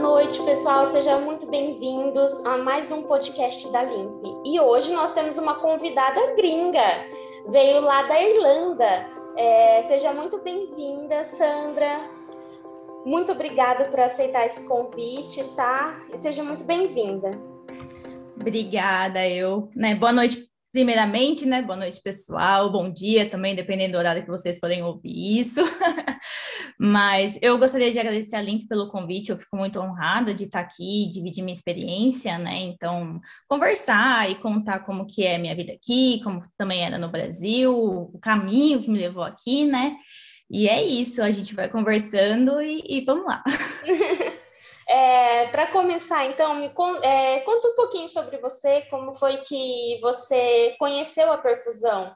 noite, pessoal. Sejam muito bem-vindos a mais um podcast da Limp. E hoje nós temos uma convidada gringa, veio lá da Irlanda. É, seja muito bem-vinda, Sandra. Muito obrigada por aceitar esse convite, tá? E seja muito bem-vinda. Obrigada, eu. Né? Boa noite, primeiramente, né? Boa noite, pessoal. Bom dia também, dependendo do horário que vocês podem ouvir isso. Mas eu gostaria de agradecer a Link pelo convite. Eu fico muito honrada de estar aqui, dividir minha experiência, né? Então, conversar e contar como que é minha vida aqui, como também era no Brasil, o caminho que me levou aqui, né? E é isso, a gente vai conversando e, e vamos lá. É, Para começar, então, me é, conta um pouquinho sobre você, como foi que você conheceu a perfusão.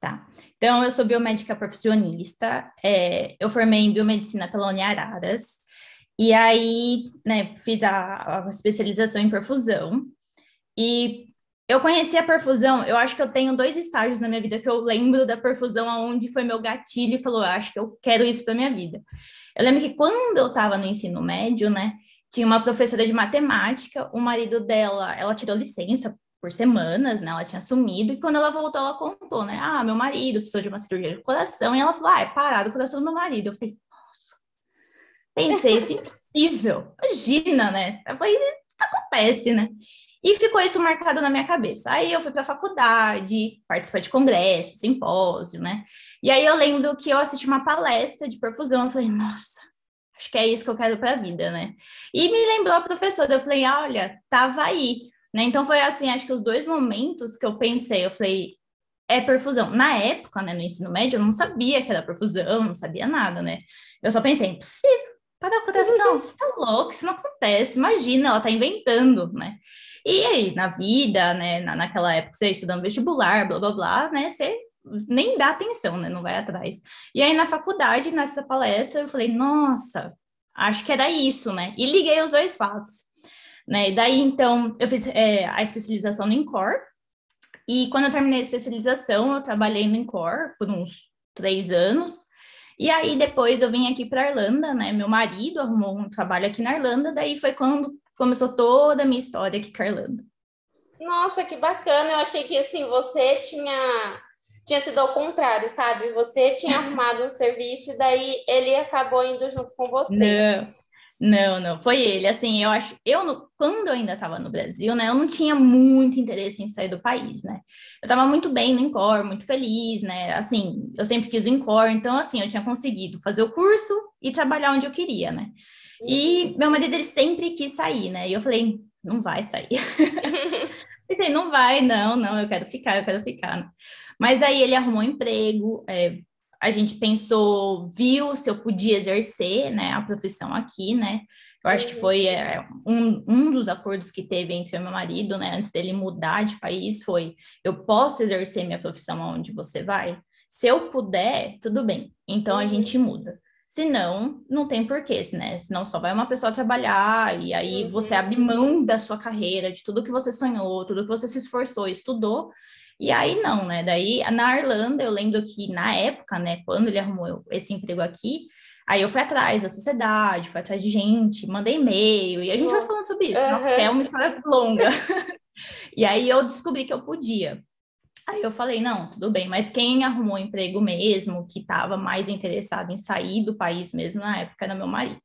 Tá. Então, eu sou biomédica profissionista, é, eu formei em biomedicina pela Uniararas, e aí, né, fiz a, a, especialização em perfusão, e eu conheci a perfusão, eu acho que eu tenho dois estágios na minha vida que eu lembro da perfusão, aonde foi meu gatilho e falou, acho que eu quero isso para minha vida. Eu lembro que quando eu estava no ensino médio, né, tinha uma professora de matemática, o marido dela, ela tirou licença por semanas, né? Ela tinha sumido, e quando ela voltou, ela contou, né? Ah, meu marido precisou de uma cirurgia de coração, e ela falou, ah, é parado o coração do meu marido. Eu falei, nossa, pensei, isso é impossível, imagina, né? Eu falei, acontece, né? E ficou isso marcado na minha cabeça. Aí eu fui para a faculdade, participar de congresso, simpósio, né? E aí eu lembro que eu assisti uma palestra de perfusão, eu falei, nossa, acho que é isso que eu quero para a vida, né? E me lembrou a professora, eu falei, olha, tava aí, né? Então foi assim, acho que os dois momentos que eu pensei, eu falei, é perfusão. Na época, né, no ensino médio, eu não sabia que era perfusão, não sabia nada, né? Eu só pensei, impossível, para o coração, você tá louco, isso não acontece, imagina, ela tá inventando, né? E aí, na vida, né, na, naquela época, você estudando vestibular, blá, blá, blá, né, você nem dá atenção, né, não vai atrás. E aí, na faculdade, nessa palestra, eu falei, nossa, acho que era isso, né, e liguei os dois fatos, né, e daí, então, eu fiz é, a especialização no INCOR, e quando eu terminei a especialização, eu trabalhei no INCOR por uns três anos, e aí depois eu vim aqui para Irlanda, né? Meu marido arrumou um trabalho aqui na Irlanda, daí foi quando começou toda a minha história aqui com a Irlanda. Nossa, que bacana! Eu achei que assim você tinha tinha sido ao contrário, sabe? Você tinha arrumado um serviço e daí ele acabou indo junto com você. Não. Não, não, foi ele. Assim, eu acho, eu quando eu ainda estava no Brasil, né, eu não tinha muito interesse em sair do país, né? Eu estava muito bem no Incor, muito feliz, né? Assim, eu sempre quis o Incor, então assim, eu tinha conseguido fazer o curso e trabalhar onde eu queria, né? E meu marido ele sempre quis sair, né? E eu falei, não vai sair. Pensei, não vai, não, não, eu quero ficar, eu quero ficar. Mas daí ele arrumou um emprego, é, a gente pensou, viu se eu podia exercer, né, a profissão aqui, né? Eu acho que foi é, um, um dos acordos que teve entre o meu marido, né, antes dele mudar de país, foi: eu posso exercer minha profissão onde você vai? Se eu puder, tudo bem. Então a gente uhum. muda. Se não, não tem porquê, né? Senão só vai uma pessoa trabalhar e aí você abre uhum. mão da sua carreira, de tudo que você sonhou, tudo que você se esforçou, estudou, e aí não, né? Daí na Irlanda, eu lembro que na época, né, quando ele arrumou esse emprego aqui, aí eu fui atrás da sociedade, fui atrás de gente, mandei e-mail, e a gente vai falando sobre isso. Uhum. Nossa, é uma história longa. e aí eu descobri que eu podia. Aí eu falei, não, tudo bem, mas quem arrumou emprego mesmo, que estava mais interessado em sair do país mesmo na época, era meu marido.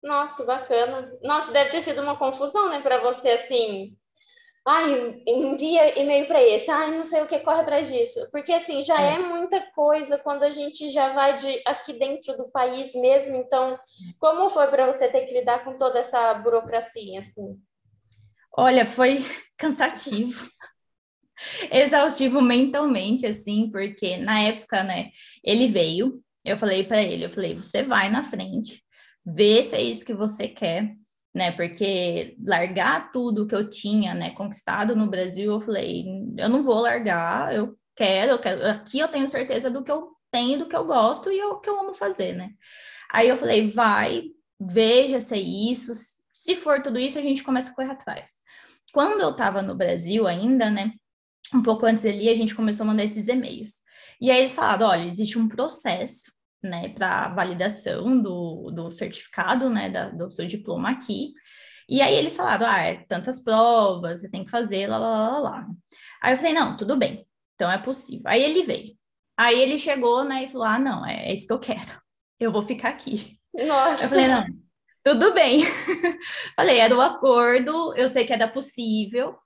Nossa, que bacana. Nossa, deve ter sido uma confusão, né, para você, assim, ai, envia e-mail para esse, ai, não sei o que, corre atrás disso. Porque, assim, já é. é. muita coisa quando a gente já vai de aqui dentro do país mesmo. Então, como foi para você ter que lidar com toda essa burocracia, assim? Olha, foi cansativo. Exaustivo mentalmente, assim, porque na época, né, ele veio, eu falei para ele, eu falei, você vai na frente, vê se é isso que você quer, né? Porque largar tudo que eu tinha, né, conquistado no Brasil, eu falei, eu não vou largar, eu quero, eu quero, aqui eu tenho certeza do que eu tenho, do que eu gosto e o que eu amo fazer, né? Aí eu falei, vai, veja se é isso, se for tudo isso, a gente começa a correr atrás. Quando eu estava no Brasil ainda, né, um pouco antes ali, a gente começou a mandar esses e-mails. E aí eles falaram, olha, existe um processo né, para validação do, do certificado, né, da, do seu diploma aqui. E aí eles falaram, ah, é tantas provas, você tem que fazer, lá, lá, lá, lá. Aí eu falei, não, tudo bem, então é possível. Aí ele veio. Aí ele chegou, né, e falou, ah, não, é, é isso que eu quero, eu vou ficar aqui. Nossa. Eu falei, não, tudo bem. falei, era o acordo, eu sei que era possível.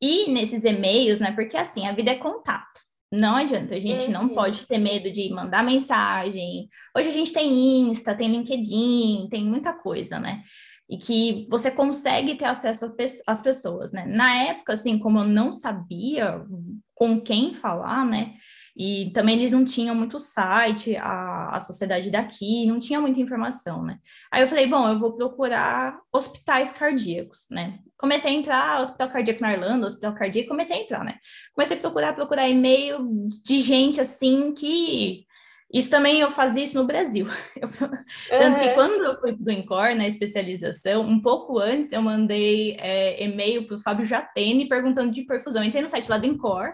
E nesses e-mails, né, porque assim, a vida é contato. Não adianta, a gente uhum. não pode ter medo de mandar mensagem. Hoje a gente tem Insta, tem LinkedIn, tem muita coisa, né? E que você consegue ter acesso às pessoas, né? Na época, assim, como eu não sabia com quem falar, né? E também eles não tinham muito site, a, a sociedade daqui, não tinha muita informação, né? Aí eu falei, bom, eu vou procurar hospitais cardíacos, né? Comecei a entrar, hospital cardíaco na Irlanda, hospital cardíaco, comecei a entrar, né? Comecei a procurar, procurar e-mail de gente assim que. Isso também eu fazia isso no Brasil. Eu... Uhum. Tanto que quando eu fui do INCOR, na especialização, um pouco antes eu mandei é, e-mail para o Fábio Jatene perguntando de perfusão. entrei no site lá do INCOR,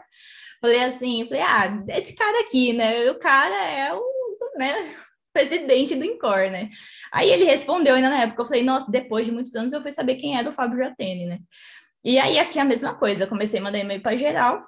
Falei assim, falei, ah, esse cara aqui, né? O cara é o, né, presidente do INCOR, né? Aí ele respondeu ainda na época, eu falei, nossa, depois de muitos anos eu fui saber quem era o Fábio Jatene, né? E aí aqui a mesma coisa, comecei a mandar e-mail para geral,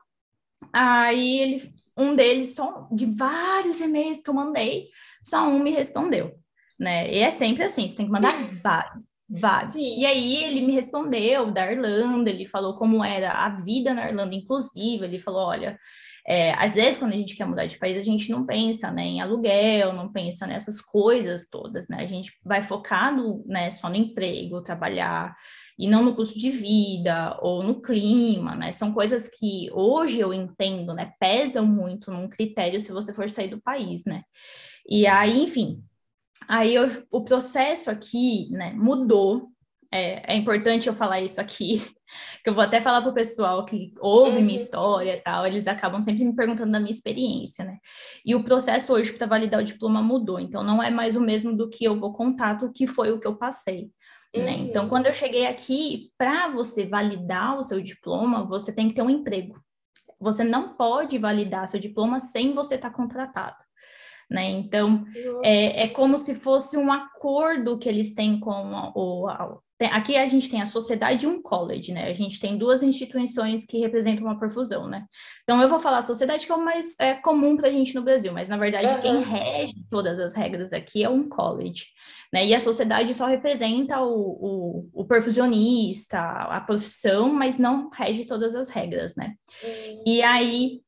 aí ele, um deles, só de vários e-mails que eu mandei, só um me respondeu, né? E é sempre assim, você tem que mandar vários. Vários. Sim. E aí ele me respondeu da Irlanda, ele falou como era a vida na Irlanda, inclusive, ele falou, olha, é, às vezes quando a gente quer mudar de país, a gente não pensa né, em aluguel, não pensa nessas coisas todas, né? A gente vai focado né, só no emprego, trabalhar, e não no custo de vida ou no clima, né? São coisas que hoje eu entendo, né? Pesam muito num critério se você for sair do país, né? E aí, enfim, Aí eu, o processo aqui, né, mudou. É, é, importante eu falar isso aqui, que eu vou até falar para o pessoal que ouve uhum. minha história e tal, eles acabam sempre me perguntando da minha experiência, né? E o processo hoje para validar o diploma mudou, então não é mais o mesmo do que eu vou contar do que foi o que eu passei. Né? Uhum. Então, quando eu cheguei aqui, para você validar o seu diploma, você tem que ter um emprego. Você não pode validar seu diploma sem você estar tá contratado né? Então, é, é, como se fosse um acordo que eles têm com o, aqui a gente tem a sociedade e um college, né? A gente tem duas instituições que representam uma perfusão, né? Então eu vou falar a sociedade que é o mais é, comum para a gente no Brasil, mas na verdade uhum. quem rege todas as regras aqui é um college, né? E a sociedade só representa o, o, o perfusionista, a profissão, mas não rege todas as regras, né? Uhum. E aí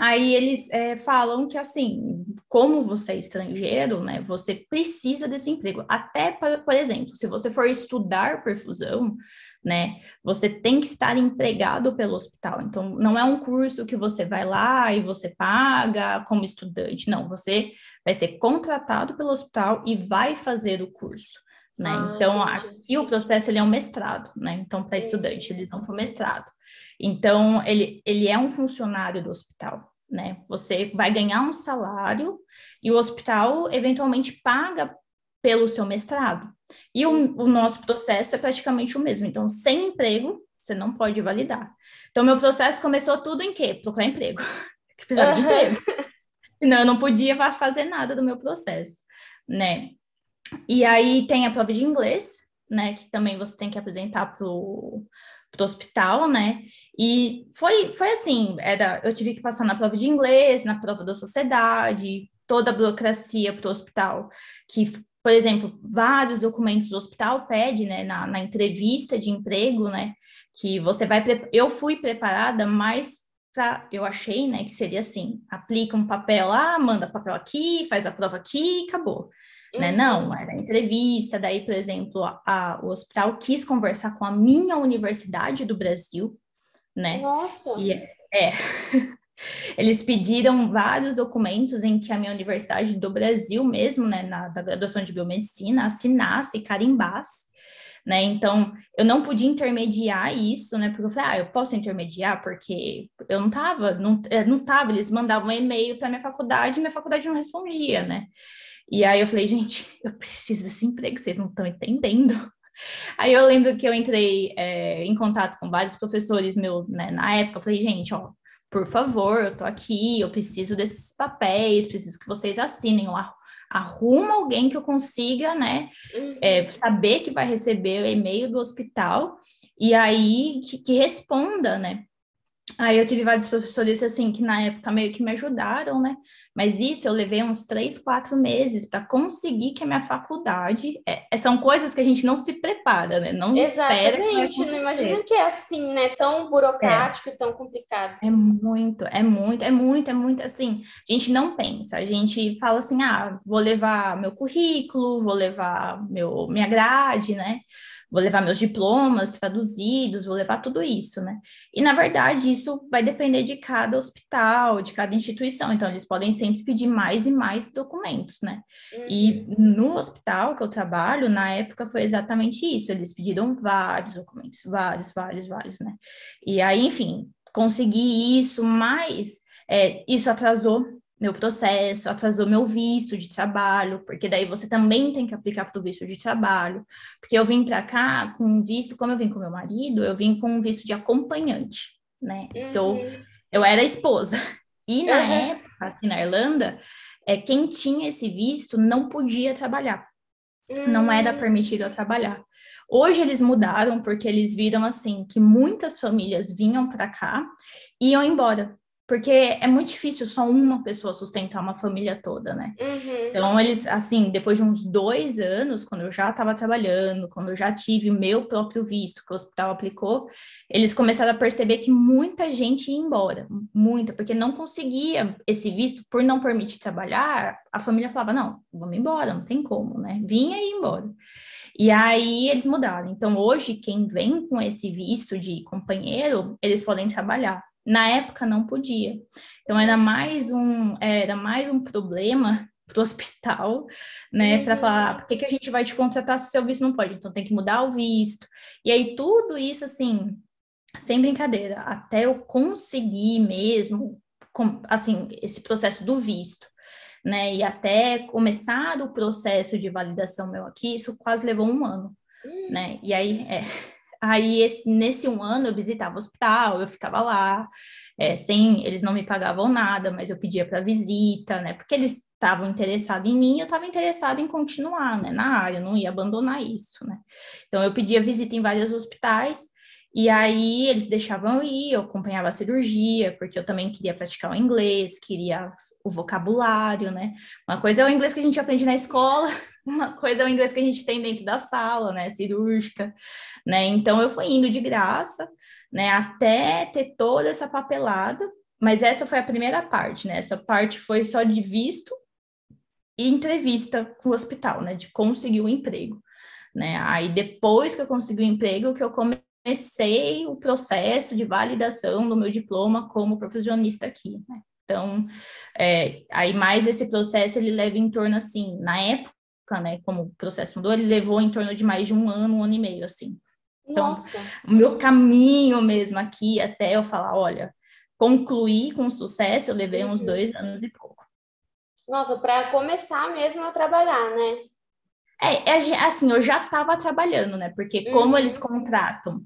Aí eles é, falam que, assim, como você é estrangeiro, né, você precisa desse emprego. Até, por exemplo, se você for estudar perfusão, né, você tem que estar empregado pelo hospital. Então, não é um curso que você vai lá e você paga como estudante. Não, você vai ser contratado pelo hospital e vai fazer o curso. Né? Ah, então, entendi. aqui o processo ele é um mestrado, né? Então, para estudante, eles vão para o mestrado. Então, ele, ele é um funcionário do hospital né? Você vai ganhar um salário e o hospital eventualmente paga pelo seu mestrado. E o, o, nosso processo é praticamente o mesmo. Então, sem emprego, você não pode validar. Então, meu processo começou tudo em quê? Procurar emprego. Precisava de emprego. Senão, eu não podia fazer nada do meu processo, né? E aí tem a prova de inglês, né? Que também você tem que apresentar para o pro hospital, né? E foi, foi assim, era, eu tive que passar na prova de inglês, na prova da sociedade, toda a burocracia para o hospital, que, por exemplo, vários documentos do hospital pede, né, na, na entrevista de emprego, né, que você vai, eu fui preparada para, eu achei, né, que seria assim, aplica um papel lá, manda papel aqui, faz a prova aqui e acabou. Né? Uhum. Não, era entrevista, daí, por exemplo, a, o hospital quis conversar com a minha universidade do Brasil, né? Nossa! E, é. Eles pediram vários documentos em que a minha universidade do Brasil mesmo, né, na da graduação de biomedicina, assinasse e carimbasse, né? Então, eu não podia intermediar isso, né? Porque eu falei, ah, eu posso intermediar porque eu não tava, não, não tava, eles mandavam um e-mail para minha faculdade e minha faculdade não respondia, né? E aí eu falei, gente, eu preciso desse emprego, vocês não estão entendendo. Aí eu lembro que eu entrei é, em contato com vários professores meu, né, na época, eu falei, gente, ó, por favor, eu tô aqui, eu preciso desses papéis, preciso que vocês assinem o arruma alguém que eu consiga, né, Uhum. é, saber que vai receber o e-mail do hospital e aí que, que responda, né? Aí eu tive vários professores assim que na época meio que me ajudaram, né? Mas isso eu levei uns três, quatro meses para conseguir que a minha faculdade. É, é, são coisas que a gente não se prepara, né? Não Exatamente, não imagina que é assim, né? Tão burocrático e tão complicado. É muito, é muito, é muito, é muito assim. A gente não pensa, a gente fala assim: ah, vou levar meu currículo, vou levar meu, minha grade, né? vou levar meus diplomas traduzidos, vou levar tudo isso, né? E na verdade isso vai depender de cada hospital, de cada instituição, então eles podem sempre pedir mais e mais documentos, né? Uhum. E no hospital que eu trabalho, na época foi exatamente isso, eles pediram vários documentos, vários, vários, vários, né? E aí, enfim, consegui isso, mas é, isso atrasou meu processo, atrasou meu visto de trabalho, porque daí você também tem que aplicar para o visto de trabalho. Porque eu vim para cá com visto, como eu vim com meu marido, eu vim com um visto de acompanhante, né? Uhum. Então, eu era esposa. E na uhum. época, aqui na Irlanda, é, quem tinha esse visto não podia trabalhar. Uhum. Não era hum. permitido a trabalhar. Hoje eles mudaram porque eles viram assim que muitas famílias vinham para cá e iam embora porque é muito difícil só uma pessoa sustentar uma família toda, né? Uhum. Então, eles, assim, depois de uns dois anos, quando eu já estava trabalhando, quando eu já tive o meu próprio visto que o hospital aplicou, eles começaram a perceber que muita gente ia embora, muita, porque não conseguia esse visto, por não permitir trabalhar, a família falava, não, vamos embora, não tem como, né? Vinha e ia embora. E aí eles mudaram. Então, hoje, quem vem com esse visto de companheiro, eles podem trabalhar. Na época não podia. Então era mais um, era mais um problema para o hospital, né, uhum. para falar, ah, por que, que a gente vai te contratar se seu visto não pode? Então tem que mudar o visto. E aí tudo isso, assim, sem brincadeira, até eu conseguir mesmo, com, assim, esse processo do visto, né, e até começar o processo de validação meu aqui, isso quase levou um ano, uhum. né, e aí, é, Aí, esse, nesse um ano, eu visitava o hospital, eu ficava lá, é, sem, eles não me pagavam nada, mas eu pedia para visita, né? Porque eles estavam interessados em mim, eu estava interessado em continuar, né? Na área, não ia abandonar isso, né? Então, eu pedia visita em vários hospitais, e aí eles deixavam eu ir, eu acompanhava a cirurgia, porque eu também queria praticar o inglês, queria o vocabulário, né? Uma coisa é o inglês que a gente aprende na escola, uma coisa é o inglês que a gente tem dentro da sala, né? Cirúrgica, né? Então eu fui indo de graça, né? Até ter toda essa papelada, mas essa foi a primeira parte, né? Essa parte foi só de visto e entrevista com o hospital, né? De conseguir o um emprego. Né? Aí depois que eu consegui o um emprego, que eu comecei o processo de validação do meu diploma como profissionista aqui, né? Então, é, aí mais esse processo ele leva em torno assim, na época, né, como o processo mudou, ele levou em torno de mais de um ano, um ano e meio, assim. Então, Nossa. o meu caminho mesmo aqui, até eu falar, olha, concluir com sucesso, eu levei uhum. uns dois anos e pouco. Nossa, para começar mesmo a trabalhar, né? É, é assim, eu já estava trabalhando, né? Porque como uhum. eles contratam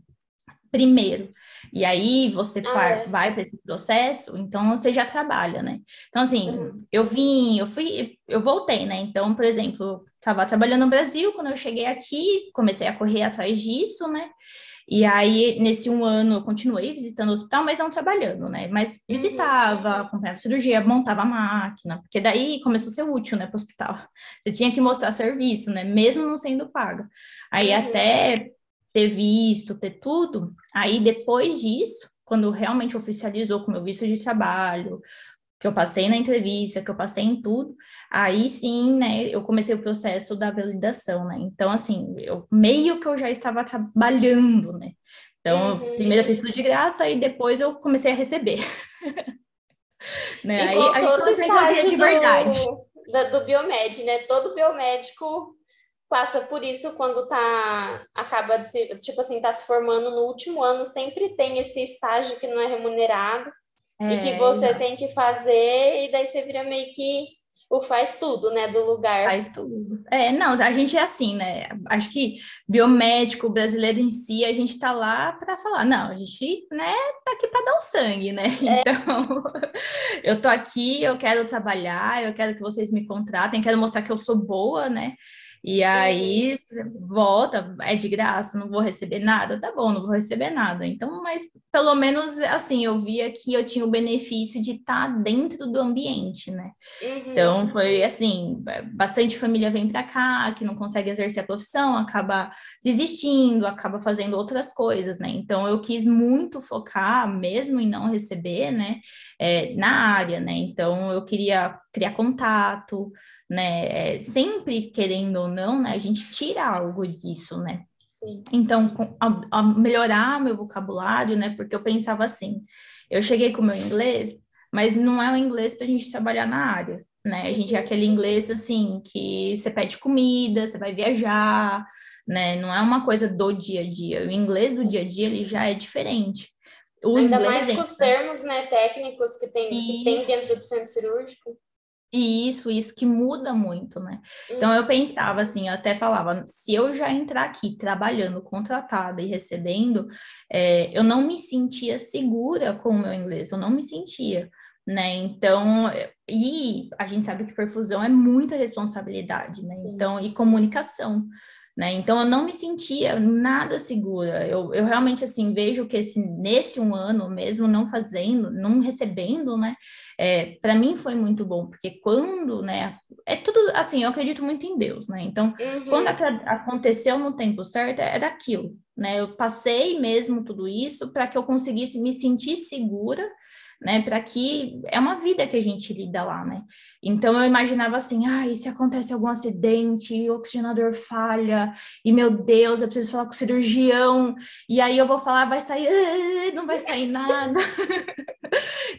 primeiro, e aí você ah, é. vai para esse processo, então você já trabalha, né? Então, assim, uhum. eu vim, eu fui, eu voltei, né? Então, por exemplo, estava trabalhando no Brasil, quando eu cheguei aqui, comecei a correr atrás disso, né? E aí, nesse um ano, eu continuei visitando o hospital, mas não trabalhando, né? Mas uhum. visitava, acompanhava cirurgia, montava a máquina, porque daí começou a ser útil, né, para o hospital. Você tinha que mostrar serviço, né? Mesmo não sendo paga. Aí, uhum. até ter visto, ter tudo, aí depois disso, quando realmente oficializou com meu visto de trabalho, que eu passei na entrevista, que eu passei em tudo, aí sim, né, eu comecei o processo da validação, né? Então, assim, eu meio que eu já estava trabalhando, né? Então, uhum. primeiro eu fiz tudo de graça e depois eu comecei a receber. né? E aí, com todo o estágio de verdade. Do, do biomed, né? Todo biomédico passa por isso quando tá acaba de se, tipo assim, tá se formando no último ano, sempre tem esse estágio que não é remunerado é, e que você não. tem que fazer, e daí você vira meio que o faz tudo, né, do lugar. Faz tudo. É, não, a gente é assim, né? Acho que biomédico brasileiro em si, a gente tá lá para falar, não, a gente, né, tá aqui para dar o sangue, né? É. Então, eu tô aqui, eu quero trabalhar, eu quero que vocês me contratem, quero mostrar que eu sou boa, né? E aí volta, é de graça, não vou receber nada, tá bom, não vou receber nada. Então, mas pelo menos assim, eu via que eu tinha o benefício de estar tá dentro do ambiente, né? Uhum. Então foi assim, bastante família vem para cá, que não consegue exercer a profissão, acaba desistindo, acaba fazendo outras coisas, né? Então eu quis muito focar, mesmo em não receber, né, é, na área, né? Então eu queria criar contato, né? É, sempre querendo ou não, né? A gente tira algo disso, né? Sim. Então, a, a melhorar meu vocabulário, né? Porque eu pensava assim, eu cheguei com o meu inglês, mas não é o inglês para a gente trabalhar na área, né? A gente é aquele inglês assim que você pede comida, você vai viajar, né? Não é uma coisa do dia a dia. O inglês do dia a dia ele já é diferente. O Ainda mais com os termos né, técnicos que tem, que tem dentro do centro cirúrgico. E isso, isso que muda muito, né? Então eu pensava assim, eu até falava, se eu já entrar aqui trabalhando, contratada e recebendo, é, eu não me sentia segura com o meu inglês, eu não me sentia, né? Então, e a gente sabe que perfusão é muita responsabilidade, né? Sim. Então, e comunicação. Né? Então eu não me sentia nada segura. Eu, eu realmente assim vejo que esse, nesse um ano, mesmo não fazendo, não recebendo, né? É, para mim foi muito bom, porque quando, né? É tudo assim, eu acredito muito em Deus, né? Então, uhum. quando aconteceu no tempo certo, era aquilo, né? Eu passei mesmo tudo isso para que eu conseguisse me sentir segura né? Para que é uma vida que a gente lida lá, né? Então eu imaginava assim, ai, ah, se acontece algum acidente, o oxigenador falha, e meu Deus, eu preciso falar com o cirurgião, e aí eu vou falar, vai sair, ah, não vai sair nada.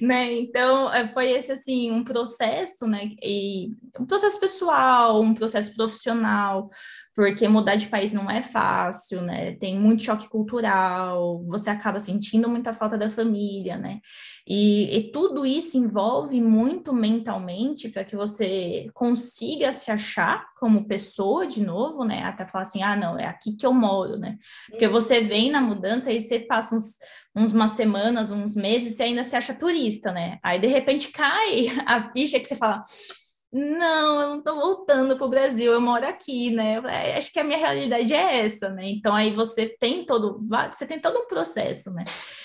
né? Então, é, foi esse assim um processo, né? E um processo pessoal, um processo profissional, porque mudar de país não é fácil, né? Tem muito choque cultural, você acaba sentindo muita falta da família, né? E, e tudo isso envolve muito mentalmente para que você consiga se achar como pessoa de novo, né? Até falar assim, ah, não, é aqui que eu moro, né? Porque você vem na mudança e você passa uns, uns umas semanas, uns meses, você ainda se acha turista, né? Aí de repente cai a ficha que você fala não, eu não estou voltando para o Brasil, eu moro aqui, né? Acho que a minha realidade é essa, né? Então aí você tem todo, você tem todo um processo, né?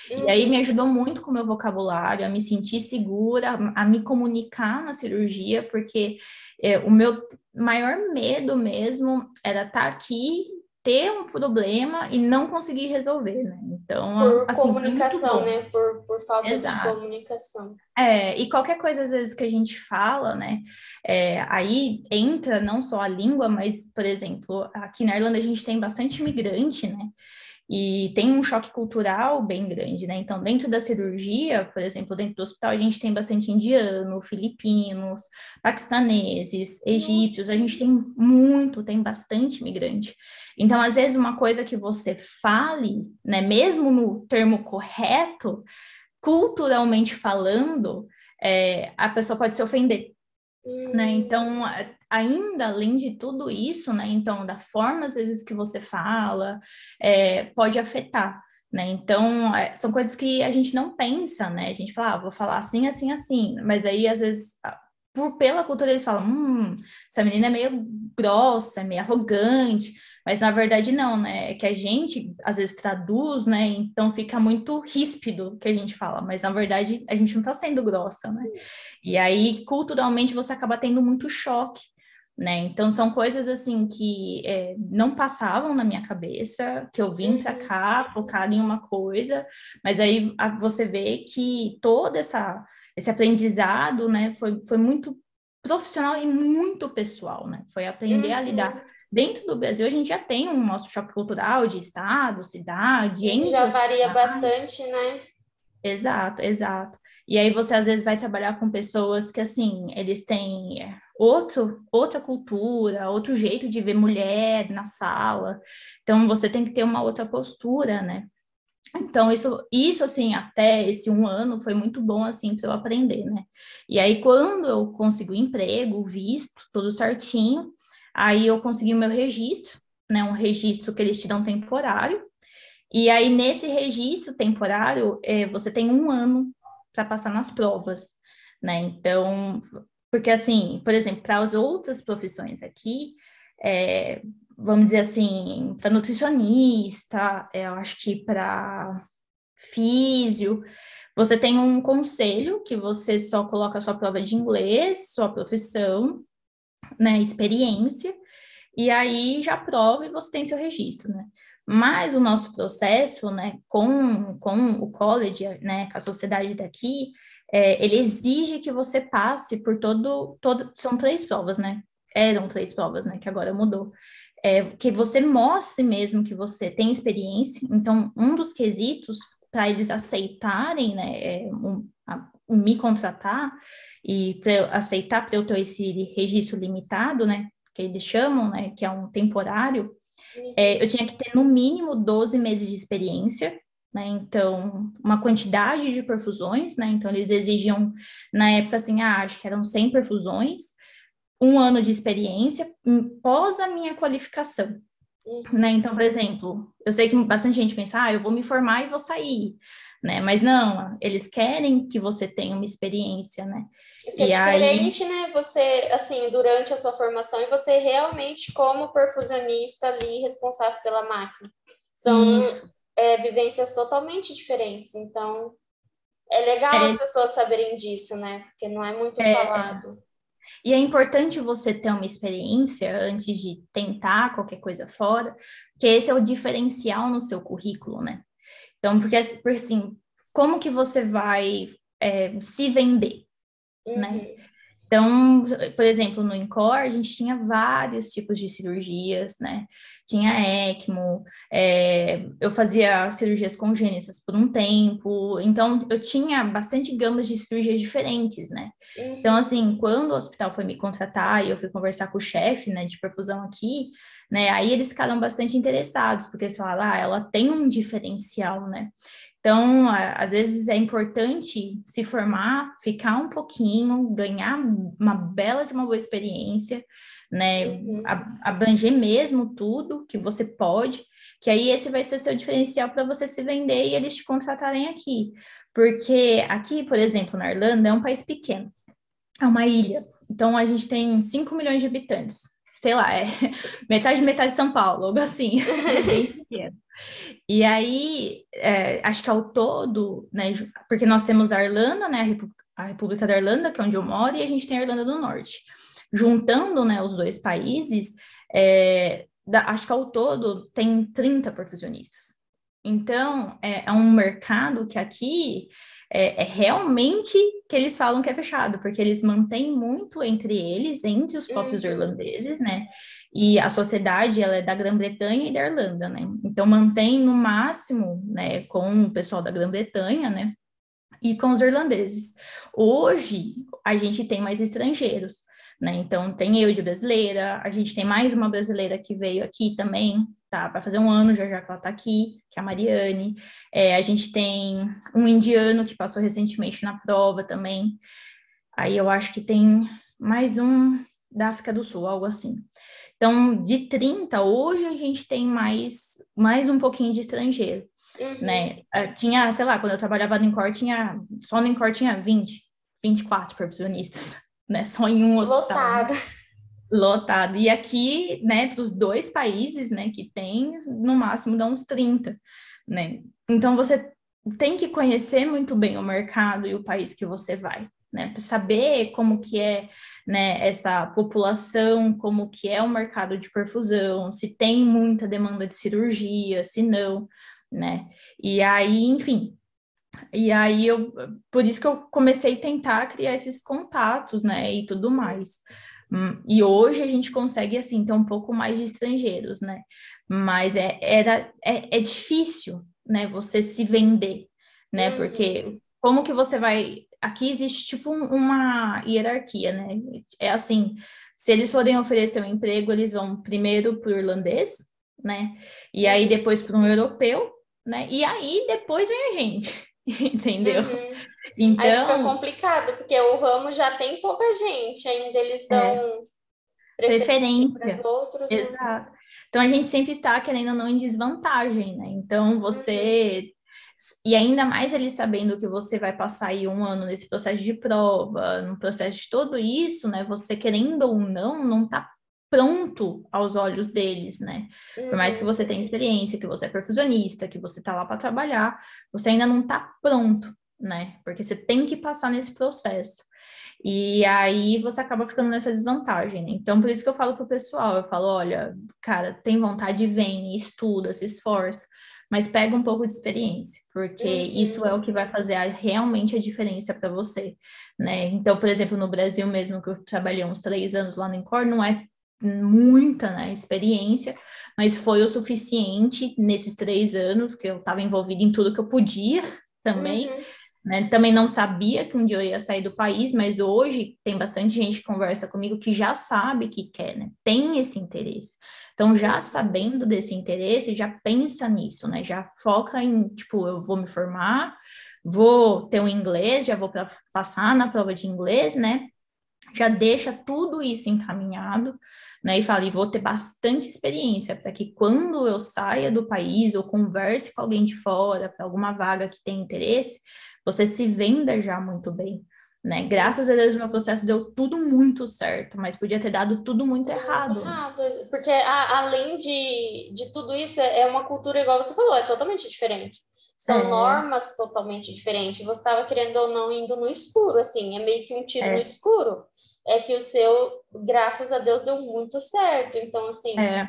E aí me uhum. ajudou muito com o meu vocabulário, a me sentir segura, a me comunicar na cirurgia, porque é, o meu maior medo mesmo era estar tá aqui ter um problema e não conseguir resolver, né? Então, por assim, comunicação, né? Por, por falta Exato. de comunicação. É, e qualquer coisa às vezes que a gente fala, né? É, aí entra não só a língua, mas, por exemplo, aqui na Irlanda a gente tem bastante imigrante, né? E tem um choque cultural bem grande, né? Então, dentro da cirurgia, por exemplo, dentro do hospital, a gente tem bastante indiano, filipinos, paquistaneses, egípcios, a gente tem muito, tem bastante imigrante. Então, às vezes, uma coisa que você fale, né, mesmo no termo correto, culturalmente falando, é, a pessoa pode se ofender. Né? Hum. Então, ainda além de tudo isso, né? Então, da forma às vezes que você fala, é, pode afetar. Né? Então, é, são coisas que a gente não pensa, né? A gente fala, ah, vou falar assim, assim, assim, mas aí às vezes por, pela cultura eles falam, hum, essa menina é meio grossa, é meio arrogante, mas na verdade não, né? É que a gente às vezes traduz, né? Então fica muito ríspido que a gente fala, mas na verdade a gente não está sendo grossa, né? E aí culturalmente você acaba tendo muito choque. Né? Então são coisas assim que é, não passavam na minha cabeça, que eu vim para uhum. cá focada em uma coisa, mas aí a, você vê que toda essa esse aprendizado, né, foi, foi muito profissional e muito pessoal, né? Foi aprender uhum. a lidar. Dentro do Brasil, a gente já tem um nosso choque cultural de estado, cidade, entre já varia bastante, né? Exato, exato. E aí você às vezes vai trabalhar com pessoas que assim, eles têm outro, outra cultura, outro jeito de ver mulher na sala. Então você tem que ter uma outra postura, né? Então, isso, isso, assim, até esse um ano foi muito bom, assim, para eu aprender, né? E aí, quando eu consegui emprego, visto, tudo certinho, aí eu consegui o meu registro, né? Um registro que eles te dão temporário. E aí, nesse registro temporário, é, você tem um ano para passar nas provas, né? Então, porque assim, por exemplo, para as outras profissões aqui, é, vamos dizer assim, para nutricionista, é, eu acho que para físio, você tem um conselho que você só coloca sua prova de inglês, sua profissão, né, experiência, e aí já prova e você tem seu registro, né? Mas o nosso processo, né, com, com o college, né, com a sociedade daqui, é, ele exige que você passe por todo, todo, são três provas, né? Eram três provas, né, que agora mudou é, que você mostre mesmo que você tem experiência. Então, um dos quesitos para eles aceitarem, né, é, um, a, me contratar e para aceitar para eu ter esse registro limitado, né, que eles chamam, né, que é um temporário, é, eu tinha que ter no mínimo 12 meses de experiência, né, então, uma quantidade de perfusões, né, então eles exigiam, na época, assim, ah, acho que eram 100 perfusões, um ano de experiência pós a minha qualificação. Né? Então, por exemplo, eu sei que bastante gente pensa, ah, eu vou me formar e vou sair, né? Mas não, eles querem que você tenha uma experiência, né? É e é diferente, aí... né? Você, assim, durante a sua formação e você realmente como perfusionista ali responsável pela máquina. São é, vivências totalmente diferentes. Então, é legal é... as pessoas saberem disso, né? Porque não é muito é... falado. E é importante você ter uma experiência antes de tentar qualquer coisa fora, porque esse é o diferencial no seu currículo, né? Então, porque assim, como que você vai é, se vender, né? uhum. né? Então, por exemplo, no INCOR, a gente tinha vários tipos de cirurgias, né? Tinha ECMO, é, eu fazia cirurgias congênitas por um tempo, então eu tinha bastante gamas de cirurgias diferentes, né? Uhum. Então, assim, quando o hospital foi me contratar e eu fui conversar com o chefe, né, de perfusão aqui, né, aí eles ficaram bastante interessados, porque eles falaram, ah, ela tem um diferencial, né? Então, às vezes é importante se formar, ficar um pouquinho, ganhar uma bela de uma boa experiência, né? Uhum. Abranger mesmo tudo que você pode, que aí esse vai ser seu diferencial para você se vender e eles te contratarem aqui. Porque aqui, por exemplo, na Irlanda, é um país pequeno, é uma ilha. Então, a gente tem 5 milhões de habitantes. Sei lá, é metade metade de São Paulo, algo assim, é bem pequeno. E aí, é, acho que ao todo, né, porque nós temos a Irlanda, né, a República da Irlanda, que é onde eu moro, e a gente tem a Irlanda do Norte. Juntando, né, os dois países, é, da, acho que ao todo tem 30 perfusionistas. Então, é, é um mercado que aqui é, é, realmente que eles falam que é fechado, porque eles mantêm muito entre eles, entre os próprios uhum. irlandeses, né? E a sociedade, ela é da Grã-Bretanha e da Irlanda, né? Então, mantém no máximo, né, com o pessoal da Grã-Bretanha, né? E com os irlandeses. Hoje, a gente tem mais estrangeiros, né? Então, tem eu de brasileira, a gente tem mais uma brasileira que veio aqui também, tá? Vai fazer um ano já já que ela tá aqui, que é a Mariane. É, a gente tem um indiano que passou recentemente na prova também. Aí eu acho que tem mais um da África do Sul, algo assim. Então, de 30, hoje a gente tem mais, mais um pouquinho de estrangeiro, uhum. né? Ah, tinha, sei lá, quando eu trabalhava no Incor, tinha, só no Incor tinha 20, 24 percussionistas, né? Só em um hospital. Lotado. Né? Lotado. E aqui, né, para os dois países, né, que tem, no máximo dá uns 30, né? Então, você tem que conhecer muito bem o mercado e o país que você vai, né, para saber como que é, né, essa população, como que é o mercado de perfusão, se tem muita demanda de cirurgia, se não, né? E aí, enfim, e aí eu, por isso que eu comecei a tentar criar esses contatos, né, e tudo mais. Hum, e hoje a gente consegue, assim, ter um pouco mais de estrangeiros, né? Mas é, era, é, é difícil, né, você se vender, né? Uhum. Porque como que você vai... Aqui existe, tipo, uma hierarquia, né? É assim, se eles forem oferecer um emprego, eles vão primeiro para o irlandês, né? E aí uhum. depois para um europeu, né? E aí depois vem a gente, entendeu? Uhum. Então... Aí fica complicado, porque o ramo já tem pouca gente, ainda eles dão é. preferência para os outros. Né? Exato. Né? Então a gente sempre está querendo ou não em desvantagem, né? Então você uhum. E ainda mais ele sabendo que você vai passar aí um ano nesse processo de prova, no processo de tudo isso, né? Você querendo ou não, não está pronto aos olhos deles, né? Por mais que você tenha experiência, que você é perfusionista, que você está lá para trabalhar, você ainda não está pronto, né? Porque você tem que passar nesse processo. E aí você acaba ficando nessa desvantagem, né? Então, por isso que eu falo pro pessoal, eu falo, olha, cara, tem vontade, vem, estuda, se esforça, mas pega um pouco de experiência, porque uhum. isso é o que vai fazer a, realmente a diferença para você, né? Então, por exemplo, no Brasil mesmo, que eu trabalhei uns três anos lá no Incor, não é muita né, experiência, mas foi o suficiente nesses três anos que eu estava envolvida em tudo que eu podia também, uhum. Né? Também não sabia que um dia eu ia sair do país, mas hoje tem bastante gente que conversa comigo que já sabe que quer, né? Tem esse interesse. Então, já sabendo desse interesse, já pensa nisso, né? Já foca em, tipo, eu vou me formar, vou ter um inglês, já vou passar na prova de inglês, né? Já deixa tudo isso encaminhado, né? E fala, e vou ter bastante experiência para que quando eu saia do país ou converse com alguém de fora para alguma vaga que tem interesse, você se venda já muito bem. Né? Graças a Deus, o meu processo deu tudo muito certo, mas podia ter dado tudo muito errado. Errado, porque a, além de, de tudo isso, é, é uma cultura, igual você falou, é totalmente diferente. São é. normas totalmente diferentes. Você estava querendo ou não indo no escuro, assim, é meio que um tiro é. no escuro. É que o seu, graças a Deus, deu muito certo. Então, assim, é,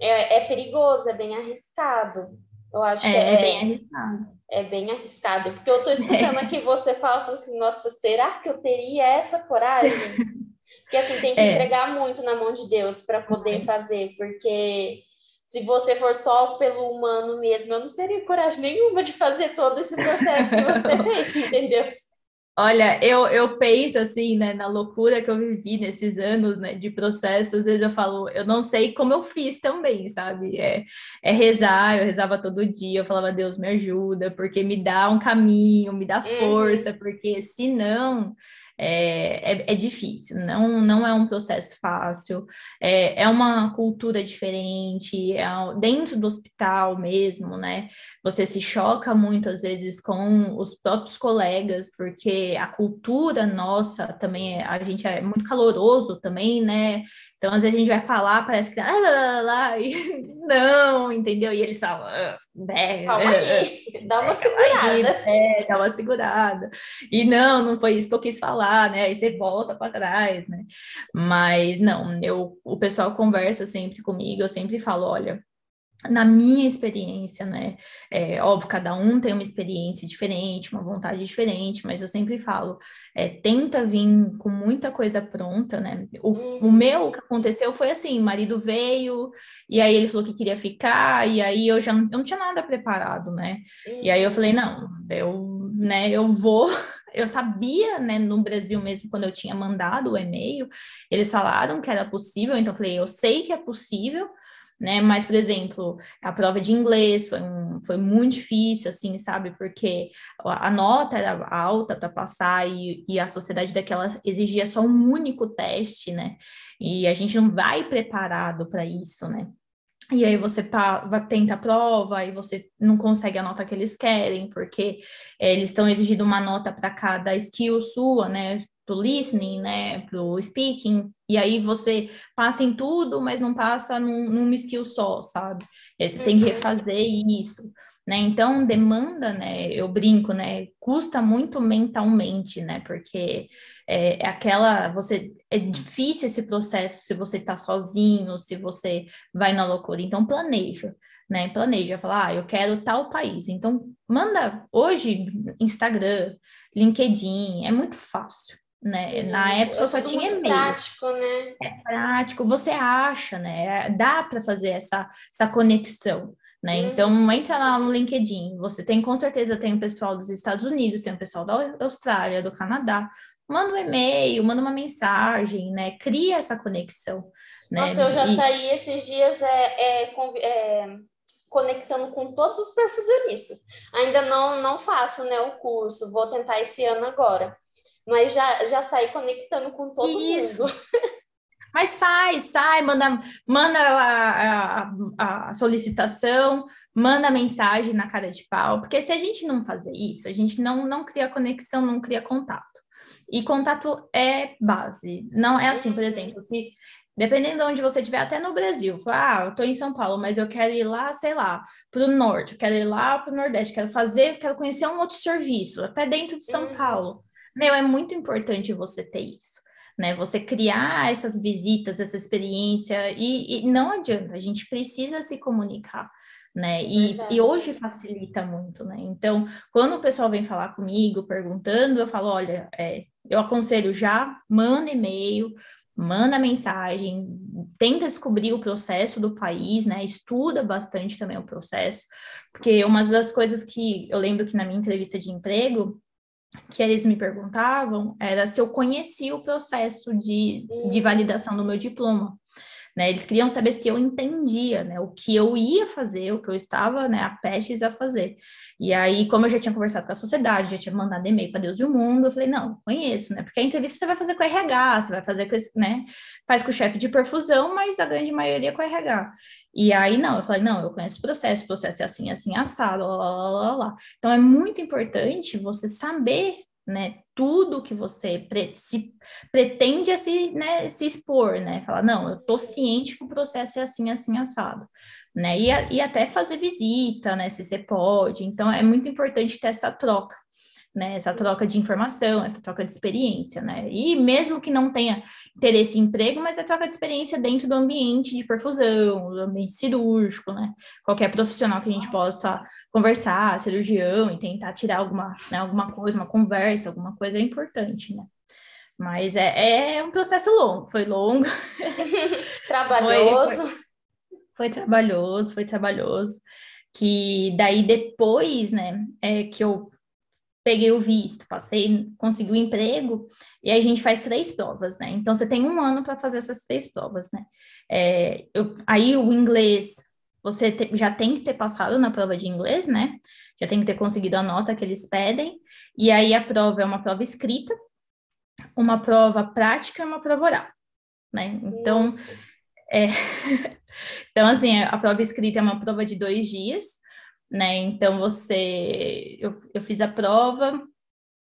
é, é perigoso, é bem arriscado. Eu acho é, que é, é bem arriscado. É bem arriscado, porque eu estou escutando aqui você fala assim, nossa, será que eu teria essa coragem? Porque assim, tem que é. entregar muito na mão de Deus para poder fazer, porque se você for só pelo humano mesmo, eu não teria coragem nenhuma de fazer todo esse processo que você fez, entendeu? Olha, eu, eu penso assim, né, na loucura que eu vivi nesses anos, né, de processo, às vezes eu falo, eu não sei como eu fiz também, sabe? É, é rezar, eu rezava todo dia, eu falava, Deus me ajuda, porque me dá um caminho, me dá uhum. força, porque senão é, é, é, difícil, não, não é um processo fácil, é, é uma cultura diferente, é, dentro do hospital mesmo, né? Você se choca muito, às vezes, com os próprios colegas, porque a cultura nossa também, é, a gente é muito caloroso também, né? Então, às vezes a gente vai falar, parece que ah, lá, lá, lá, e não, entendeu? E eles falam, ah, né, Calma aí, dá uma é, segurada. Aí, é, dá uma segurada. E não, não foi isso que eu quis falar, né? Aí você volta para trás, né? Mas não, eu, o pessoal conversa sempre comigo, eu sempre falo, olha, na minha experiência, né? É, óbvio, cada um tem uma experiência diferente, uma vontade diferente, mas eu sempre falo, é, tenta vir com muita coisa pronta, né? O, o uhum. meu, o que aconteceu foi assim, o marido veio, e aí ele falou que queria ficar, e aí eu já não, eu não tinha nada preparado, né? E aí eu falei, não, eu, né, eu vou... Eu sabia, né, no Brasil mesmo, quando eu tinha mandado o e-mail, eles falaram que era possível, então eu falei, eu sei que é possível, né? Mas, por exemplo, a prova de inglês foi, um, foi muito difícil, assim, sabe? Porque a nota era alta para passar e, e a sociedade daquela exigia só um único teste, né? E a gente não vai preparado para isso, né? E aí você tenta a prova e você não consegue a nota que eles querem, porque é, eles estão exigindo uma nota para cada skill sua, né? Pro listening, né? Pro speaking, e aí você passa em tudo, mas não passa num, num skill só, sabe? E aí você uhum. tem que uhum. refazer isso. Né? Então, demanda, né? Eu brinco, né? Custa muito mentalmente, né? Porque é, é aquela, você é difícil esse processo se você está sozinho, se você vai na loucura. Então, planeja, né? Planeja, fala, ah, eu quero tal país. Então, manda hoje Instagram, LinkedIn, é muito fácil né? Na época eu só tinha e-mail. prático, né? É prático, você acha, né? Dá para fazer essa, essa conexão, né? Uhum. Então entra lá no LinkedIn, você tem com certeza tem o pessoal dos Estados Unidos, tem o pessoal da Austrália, do Canadá. Manda um e-mail, manda uma mensagem, né? Cria essa conexão. Né? Nossa, eu já e... saí esses dias é, é, é conectando com todos os perfusionistas. Ainda não, não faço né, o curso, vou tentar esse ano agora. Mas já, já saí conectando com todo Isso. mundo. Mas faz, sai, manda, manda a, a, a, solicitação, manda mensagem na cara de pau, porque se a gente não fazer isso, a gente não, não cria conexão, não cria contato. E contato é base. Não é assim, por exemplo, se dependendo de onde você estiver, até no Brasil, ah, eu estou em São Paulo, mas eu quero ir lá, sei lá, para o norte, eu quero ir lá para o nordeste, quero fazer, quero conhecer um outro serviço, até dentro de São uhum. Paulo. Meu, é muito importante você ter isso né? Você criar essas visitas, essa experiência, e, e não adianta, a gente precisa se comunicar. Né? E, e, hoje facilita muito, né? Então, quando o pessoal vem falar comigo, perguntando, eu falo, olha, é, eu aconselho já, manda e-mail, manda mensagem, tenta descobrir o processo do país, né? Estuda bastante também o processo, porque uma das coisas que eu lembro que na minha entrevista de emprego, que eles me perguntavam era se eu conhecia o processo de, de validação do meu diploma. Né, eles queriam saber se eu entendia, né, o que eu ia fazer, o que eu estava, né, a prestes a fazer. E aí, como eu já tinha conversado com a sociedade, já tinha mandado e-mail para Deus e o mundo, eu falei, não, conheço, né, porque a entrevista você vai fazer com o RH, você vai fazer com, né, faz com o chefe de perfusão, mas a grande maioria é com o RH. E aí, não, eu falei, não, eu conheço o processo, o processo é assim, assim, assado, lá, lá, lá, lá. Então, é muito importante você saber né, tudo que você pre se, pretende a se, né, se expor, né, falar, não, eu tô ciente que o processo é assim, assim, assado, né, e, e até fazer visita, né, se você pode, então é muito importante ter essa troca, né? Essa troca de informação, essa troca de experiência, né? E mesmo que não tenha interesse em emprego, mas é troca de experiência dentro do ambiente de perfusão, do ambiente cirúrgico, né? Qualquer profissional que a gente possa conversar, cirurgião, e tentar tirar alguma, né, alguma coisa, uma conversa, alguma coisa é importante, né? Mas é, é um processo longo, foi longo. trabalhoso. Foi, foi, foi trabalhoso, foi trabalhoso que daí depois, né, é que eu peguei o visto, passei, consegui o emprego, e aí a gente faz três provas, né? Então você tem um ano para fazer essas três provas, né? É, eu, aí o inglês, você te, já tem que ter passado na prova de inglês, né? Já tem que ter conseguido a nota que eles pedem, e aí a prova é uma prova escrita, uma prova prática e uma prova oral, né? Então, é... então assim, a prova escrita é uma prova de dois dias, né? Então você, eu, eu fiz a prova,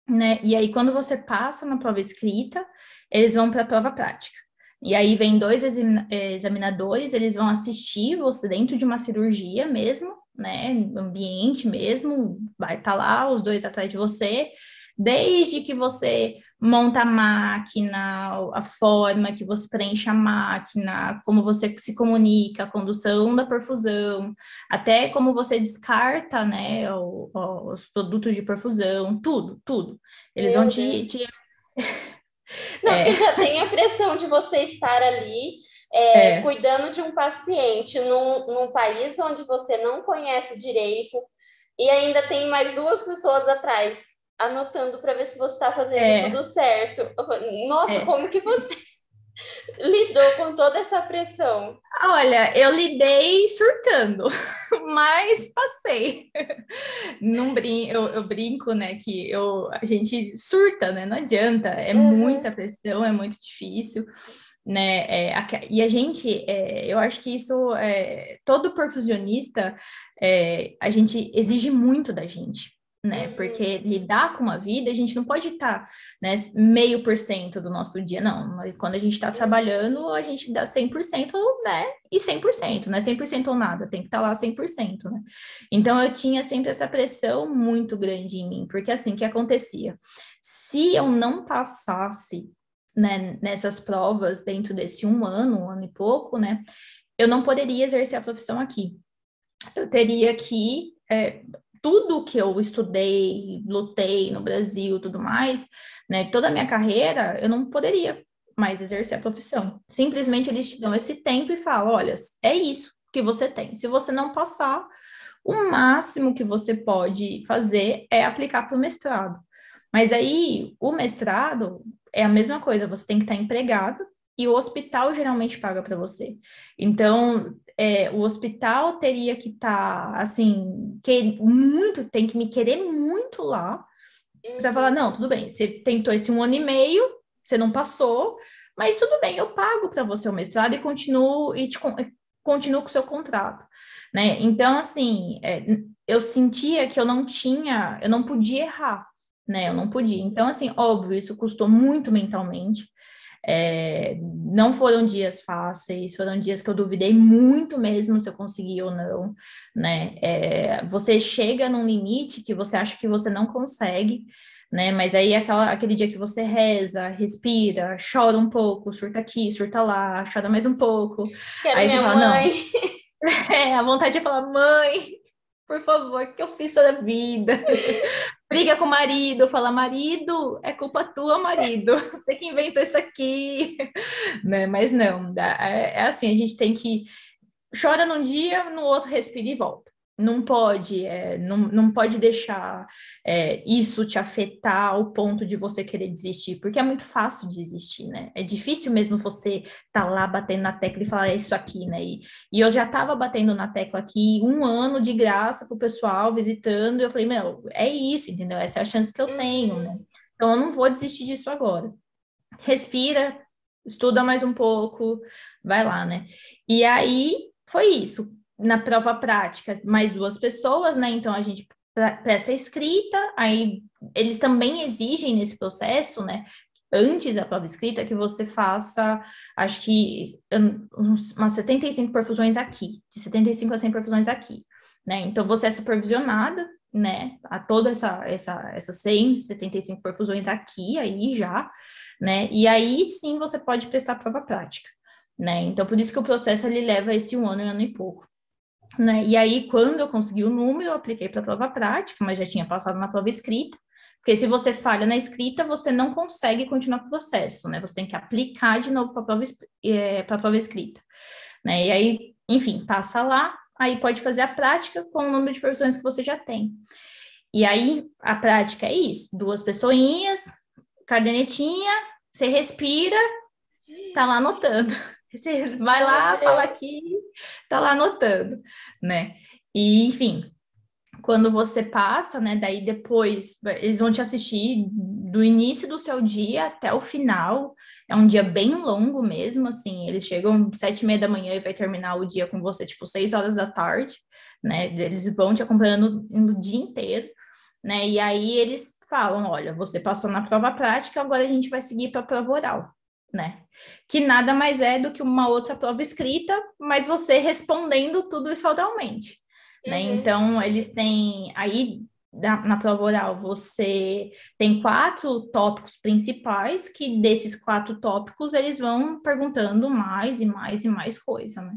né? E aí quando você passa na prova escrita, eles vão para a prova prática. E aí vem dois examinadores, eles vão assistir você dentro de uma cirurgia mesmo, né? Ambiente mesmo, vai estar tá lá os dois atrás de você desde que você monta a máquina, a forma que você preenche a máquina, como você se comunica, a condução da perfusão, até como você descarta, né, o, o, os produtos de perfusão, tudo, tudo. Eles Meu vão te, te... Não, é. já tem a pressão de você estar ali é, é. cuidando de um paciente num, num país onde você não conhece direito e ainda tem mais duas pessoas atrás anotando para ver se você está fazendo é. tudo certo. Nossa, é. como que você lidou com toda essa pressão? Olha, eu lidei surtando, mas passei. Não brin eu, eu, brinco, né, que eu, a gente surta, né? Não adianta, é uhum. muita pressão, é muito difícil. Né, é, a, e a gente, é, eu acho que isso, é, todo perfusionista, é, a gente exige muito da gente, né? Porque lidar com uma vida, a gente não pode estar, né, meio por cento do nosso dia, não. Quando a gente está trabalhando, a gente dá 100%, né? E 100%, não é 100% ou nada, tem que estar lá 100%, né? Então, eu tinha sempre essa pressão muito grande em mim, porque assim, que acontecia? Se eu não passasse, né, nessas provas dentro desse um ano, um ano e pouco, né? Eu não poderia exercer a profissão aqui. Eu teria que é, tudo que eu estudei, lutei no Brasil, tudo mais, né, toda a minha carreira, eu não poderia mais exercer a profissão. Simplesmente eles te dão esse tempo e falam: olha, é isso que você tem. Se você não passar, o máximo que você pode fazer é aplicar para o mestrado. Mas aí, o mestrado é a mesma coisa, você tem que estar empregado, e o hospital geralmente paga para você. Então, é, o hospital teria que estar, tá, assim, que, muito, tem que me querer muito lá para falar, não, tudo bem, você tentou esse um ano e meio, você não passou, mas tudo bem, eu pago para você o mestrado e continuo, e te, continuo com o seu contrato, né? Então, assim, é, eu sentia que eu não tinha, eu não podia errar, né? Eu não podia. Então, assim, óbvio, isso custou muito mentalmente, é, não foram dias fáceis, foram dias que eu duvidei muito mesmo se eu conseguia ou não, né? É, você chega num limite que você acha que você não consegue, né? Mas aí aquela, aquele dia que você reza, respira, chora um pouco, surta aqui, surta lá, chora mais um pouco. Quero aí você fala, mãe. não. É, a vontade de falar, mãe, por favor, o que eu fiz toda a vida? Briga com o marido, fala, marido, é culpa tua, marido, você que inventou isso aqui, né? Mas não, é, é assim, a gente tem que chora num dia, no outro respira e volta não pode, é, não, não pode deixar é, isso te afetar ao ponto de você querer desistir, porque é muito fácil desistir, né? É difícil mesmo você estar tá lá batendo na tecla e falar é isso aqui, né? E, e eu já estava batendo na tecla aqui um ano de graça para o pessoal visitando, e eu falei, meu, é isso, entendeu? Essa é a chance que eu tenho, né? Uhum. Então eu não vou desistir disso agora. Respira, estuda mais um pouco, vai lá, né? E aí foi isso na prova prática, mais duas pessoas, né? Então a gente presta escrita, aí eles também exigem nesse processo, né? Antes da prova escrita, que você faça, acho que umas 75 perfusões aqui, de 75 a 100 perfusões aqui, né? Então você é supervisionada, né? A toda essa, essa, essa 100, 75 perfusões aqui, aí já, né? E aí sim você pode prestar a prova prática, né? Então por isso que o processo ele leva esse um ano, um ano e pouco. Né? E aí, quando eu consegui o número, eu apliquei para a prova prática, mas já tinha passado na prova escrita, porque se você falha na escrita, você não consegue continuar o processo, né? Você tem que aplicar de novo para a prova, é, prova escrita. Né? E aí, enfim, passa lá, aí pode fazer a prática com o número de profissões que você já tem. E aí, a prática é isso: duas pessoinhas, cadernetinha, você respira, tá lá anotando. Você vai lá, fala aqui, tá lá anotando, né? E, enfim, quando você passa, né? Daí depois eles vão te assistir do início do seu dia até o final. É um dia bem longo mesmo, assim. Eles chegam sete e meia da manhã e vai terminar o dia com você, tipo, seis horas da tarde, né? Eles vão te acompanhando o dia inteiro, né? E aí eles falam: olha, você passou na prova prática, agora a gente vai seguir para a prova oral né? Que nada mais é do que uma outra prova escrita, mas você respondendo tudo isso oralmente, né? uhum. né? Então, eles têm aí na, na, prova oral você tem quatro tópicos principais que desses quatro tópicos eles vão perguntando mais e mais e mais coisa, né?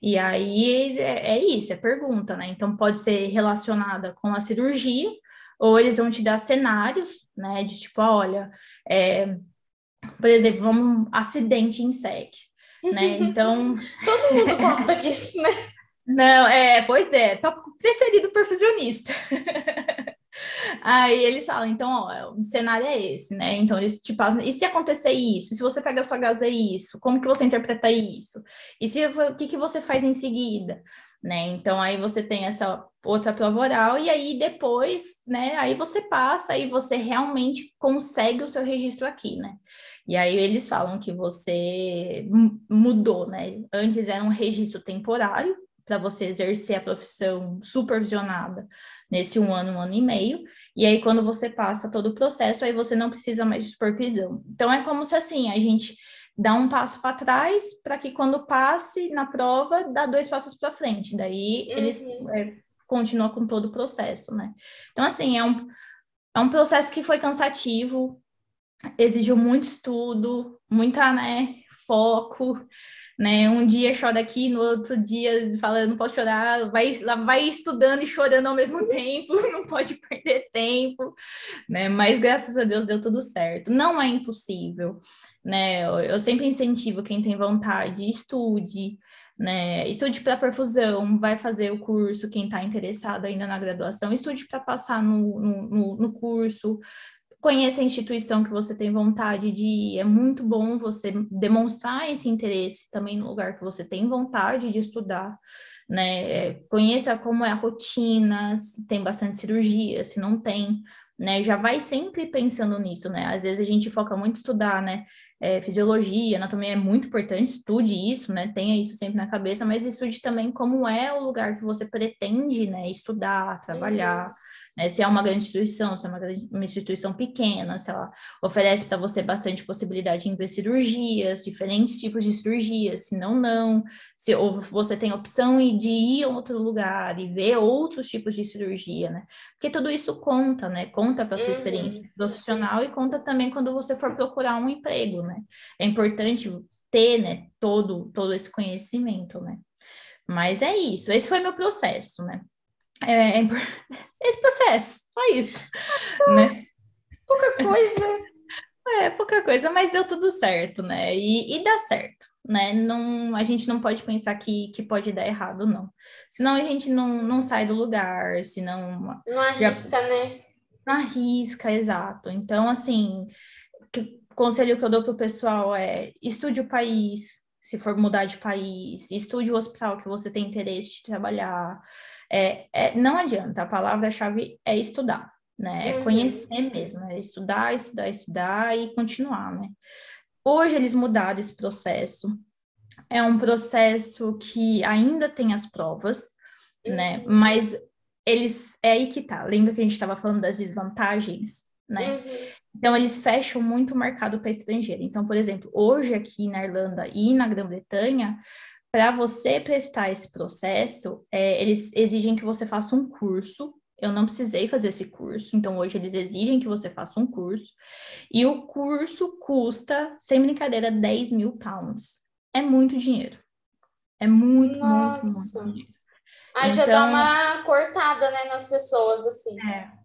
E aí é, é isso, é pergunta, né? Então pode ser relacionada com a cirurgia ou eles vão te dar cenários, né? De tipo, olha, é, por exemplo, vamos acidente em SEC, né? Então. Todo mundo gosta disso, né? Não, é, pois é, tópico preferido perfusionista. Aí eles falam, então, ó, o cenário é esse, né? Então, eles te passam, e se acontecer isso? Se você pega a sua gás é isso? Como que você interpreta isso? E se, o que, que você faz em seguida? Né? Então, aí você tem essa outra prova oral, e aí depois, né? Aí você passa e você realmente consegue o seu registro aqui, né? E aí eles falam que você mudou, né? Antes era um registro temporário para você exercer a profissão supervisionada nesse um ano, um ano e meio, e aí quando você passa todo o processo, aí você não precisa mais de supervisão. Então é como se assim, a gente dá um passo para trás para que quando passe na prova, dá dois passos para frente. Daí uhum. eles é, continuam com todo o processo, né? Então, assim, é um, é um processo que foi cansativo, exigiu muito estudo, muita, né, foco, né? Um dia chora aqui, no outro dia fala, não posso chorar, vai, vai estudando e chorando ao mesmo tempo, não pode perder tempo, né? Mas graças a Deus deu tudo certo. Não é impossível, né? Eu sempre incentivo quem tem vontade, estude, né? Estude para perfusão, vai fazer o curso, quem está interessado ainda na graduação, estude para passar no, no, no curso, conheça a instituição que você tem vontade de ir. É muito bom você demonstrar esse interesse também no lugar que você tem vontade de estudar, né? Conheça como é a rotina, se tem bastante cirurgia, se não tem né? Já vai sempre pensando nisso, né? Às vezes a gente foca muito em estudar, né? É, fisiologia, anatomia é muito importante, estude isso, né? Tenha isso sempre na cabeça, mas estude também como é o lugar que você pretende, né? Estudar, trabalhar. Uhum né? Se é uma grande instituição, se é uma, uma instituição pequena, se ela oferece para você bastante possibilidade em ver cirurgias, diferentes tipos de cirurgias, se não, não, se ou você tem opção de ir a outro lugar e ver outros tipos de cirurgia, né? Porque tudo isso conta, né? Conta para sua uhum. experiência profissional e conta também quando você for procurar um emprego, né? É importante ter, né, todo, todo esse conhecimento, né? Mas é isso, esse foi meu processo, né? É, é esse processo, só isso. né? Pouca coisa. É, pouca coisa, mas deu tudo certo, né? E, e dá certo, né? Não, a gente não pode pensar que, que pode dar errado, não. Senão a gente não, não sai do lugar, senão... Não arrisca, já, né? Não arrisca, exato. Então, assim, que, conselho que eu dou para o pessoal é estude o país, se for mudar de país, estude o hospital que você tem interesse de trabalhar, é, é, não adianta, a palavra-chave é estudar, né? É uhum. conhecer mesmo, é estudar, estudar, estudar e continuar, né? Hoje eles mudaram esse processo. É um processo que ainda tem as provas, né? uhum. né? Mas eles é aí que tá. Lembra que a gente estava falando das desvantagens, né? Uhum. Então eles fecham muito o mercado para estrangeiro. Então, por exemplo, hoje aqui na Irlanda e na Grã-Bretanha, para você prestar esse processo, é, eles exigem que você faça um curso. Eu não precisei fazer esse curso, então hoje eles exigem que você faça um curso. E o curso custa, sem brincadeira, 10 mil pounds. É muito dinheiro. É muito, Nossa. muito, muito dinheiro. Aí então, já dá então uma cortada, né, nas pessoas, assim. É.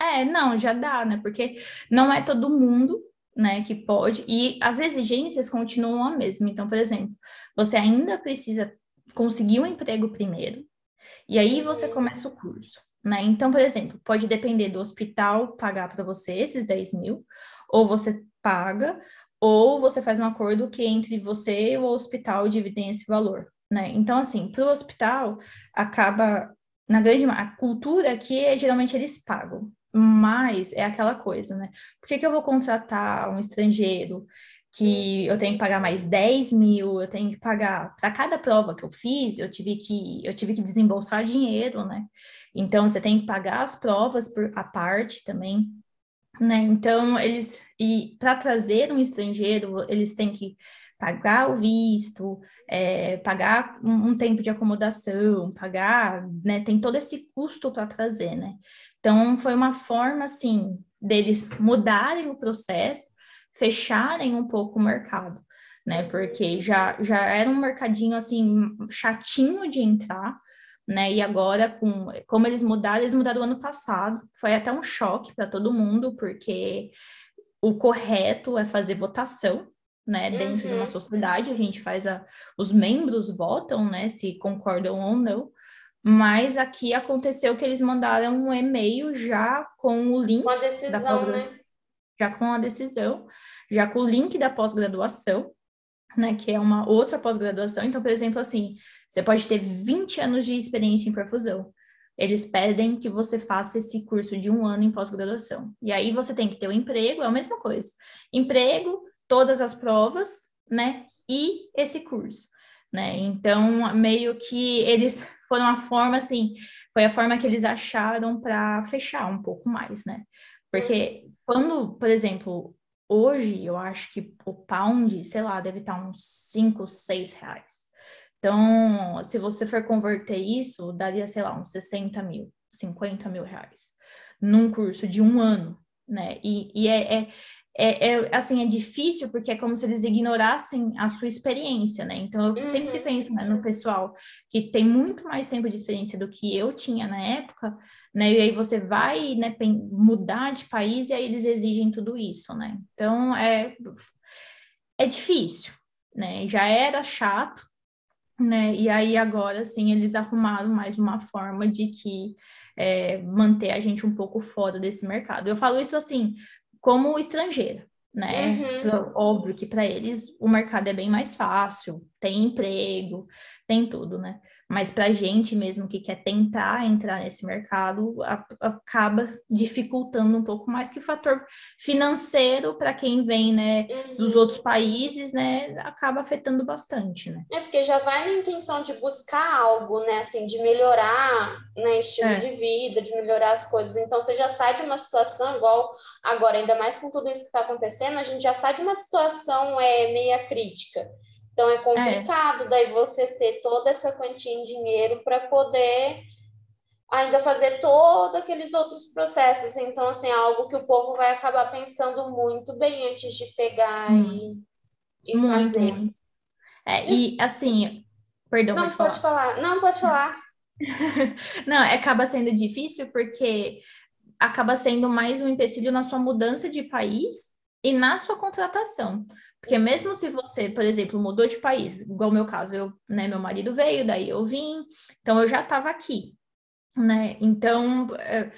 É, não, já dá, né? Porque não é todo mundo né, que pode, e as exigências continuam a mesma. Então, por exemplo, você ainda precisa conseguir um emprego primeiro, e aí você começa o curso. Né? Então, por exemplo, pode depender do hospital pagar para você esses 10 mil, ou você paga, ou você faz um acordo que entre você e o hospital dividem esse valor. Né? Então, assim, para o hospital, acaba, na grande a cultura aqui, é, geralmente eles pagam. Mas é aquela coisa, né? Por que, que eu vou contratar um estrangeiro que eu tenho que pagar mais 10 mil, eu tenho que pagar para cada prova que eu fiz, eu tive que eu tive que desembolsar dinheiro, né? Então você tem que pagar as provas por a parte também, né? Então eles e para trazer um estrangeiro, eles têm que pagar o visto, é, pagar um, um, tempo de acomodação, pagar, né? Tem todo esse custo para trazer, né? Então, foi uma forma, assim, deles mudarem o processo, fecharem um pouco o mercado, né? Porque já, já era um mercadinho, assim, chatinho de entrar, né? E agora, com, como eles mudaram, eles mudaram o ano passado, foi até um choque para todo mundo, porque o correto é fazer votação, né, dentro uhum. de uma uhum. sociedade, a gente faz a, os membros votam, né, se concordam ou não, mas aqui aconteceu que eles mandaram um e-mail já com o link. Com a decisão, né? Já com a decisão, já com o link da pós-graduação, né? Que é uma outra pós-graduação. Então, por exemplo, assim, você pode ter 20 anos de experiência em perfusão. Eles pedem que você faça esse curso de um ano em pós-graduação. E aí você tem que ter o um emprego, é a mesma coisa. Emprego, todas as provas, né? E esse curso, né? Então, meio que eles foram a forma, assim, foi a forma que eles acharam para fechar um pouco mais, né? Porque quando, por exemplo, hoje eu acho que o pound, sei lá, deve estar uns 5, 6 reais. Então, se você for converter isso, daria, sei lá, uns 60 mil, 50 mil reais num curso de um ano, né? E, e é, é, é, é, assim, é difícil porque é como se eles ignorassem a sua experiência, né? Então, eu uhum. sempre penso né, no pessoal que tem muito mais tempo de experiência do que eu tinha na época, né? E aí você vai né, mudar de país e aí eles exigem tudo isso, né? Então, é, é difícil, né? Já era chato, né? E aí agora, sim, eles arrumaram mais uma forma de que é, manter a gente um pouco fora desse mercado. Eu falo isso assim, como estrangeira né? Uhum. Óbvio que para eles o mercado é bem mais fácil, tem emprego, tem tudo, né? Mas para a gente mesmo que quer tentar entrar nesse mercado, a, acaba dificultando um pouco mais que o fator financeiro para quem vem, né, uhum. dos outros países, né, acaba afetando bastante, né? É porque já vai na intenção de buscar algo, né, assim, de melhorar, né, estilo é. de vida, de melhorar as coisas. Então você já sai de uma situação igual agora, ainda mais com tudo isso que está acontecendo, a gente já sai de uma situação é meia crítica. Então é complicado é. daí você ter toda essa quantia em dinheiro para poder ainda fazer todos aqueles outros processos. Então, assim, é algo que o povo vai acabar pensando muito bem antes de pegar hum. e, e muito, fazer. Muito. É, e assim, perdão, não pode, pode falar. falar. Não pode falar. não, acaba sendo difícil porque acaba sendo mais um empecilho na sua mudança de país e na sua contratação. Porque mesmo se você, por exemplo, mudou de país, igual meu caso, eu, né, meu marido veio, daí eu vim, então eu já estava aqui, né? Então, é,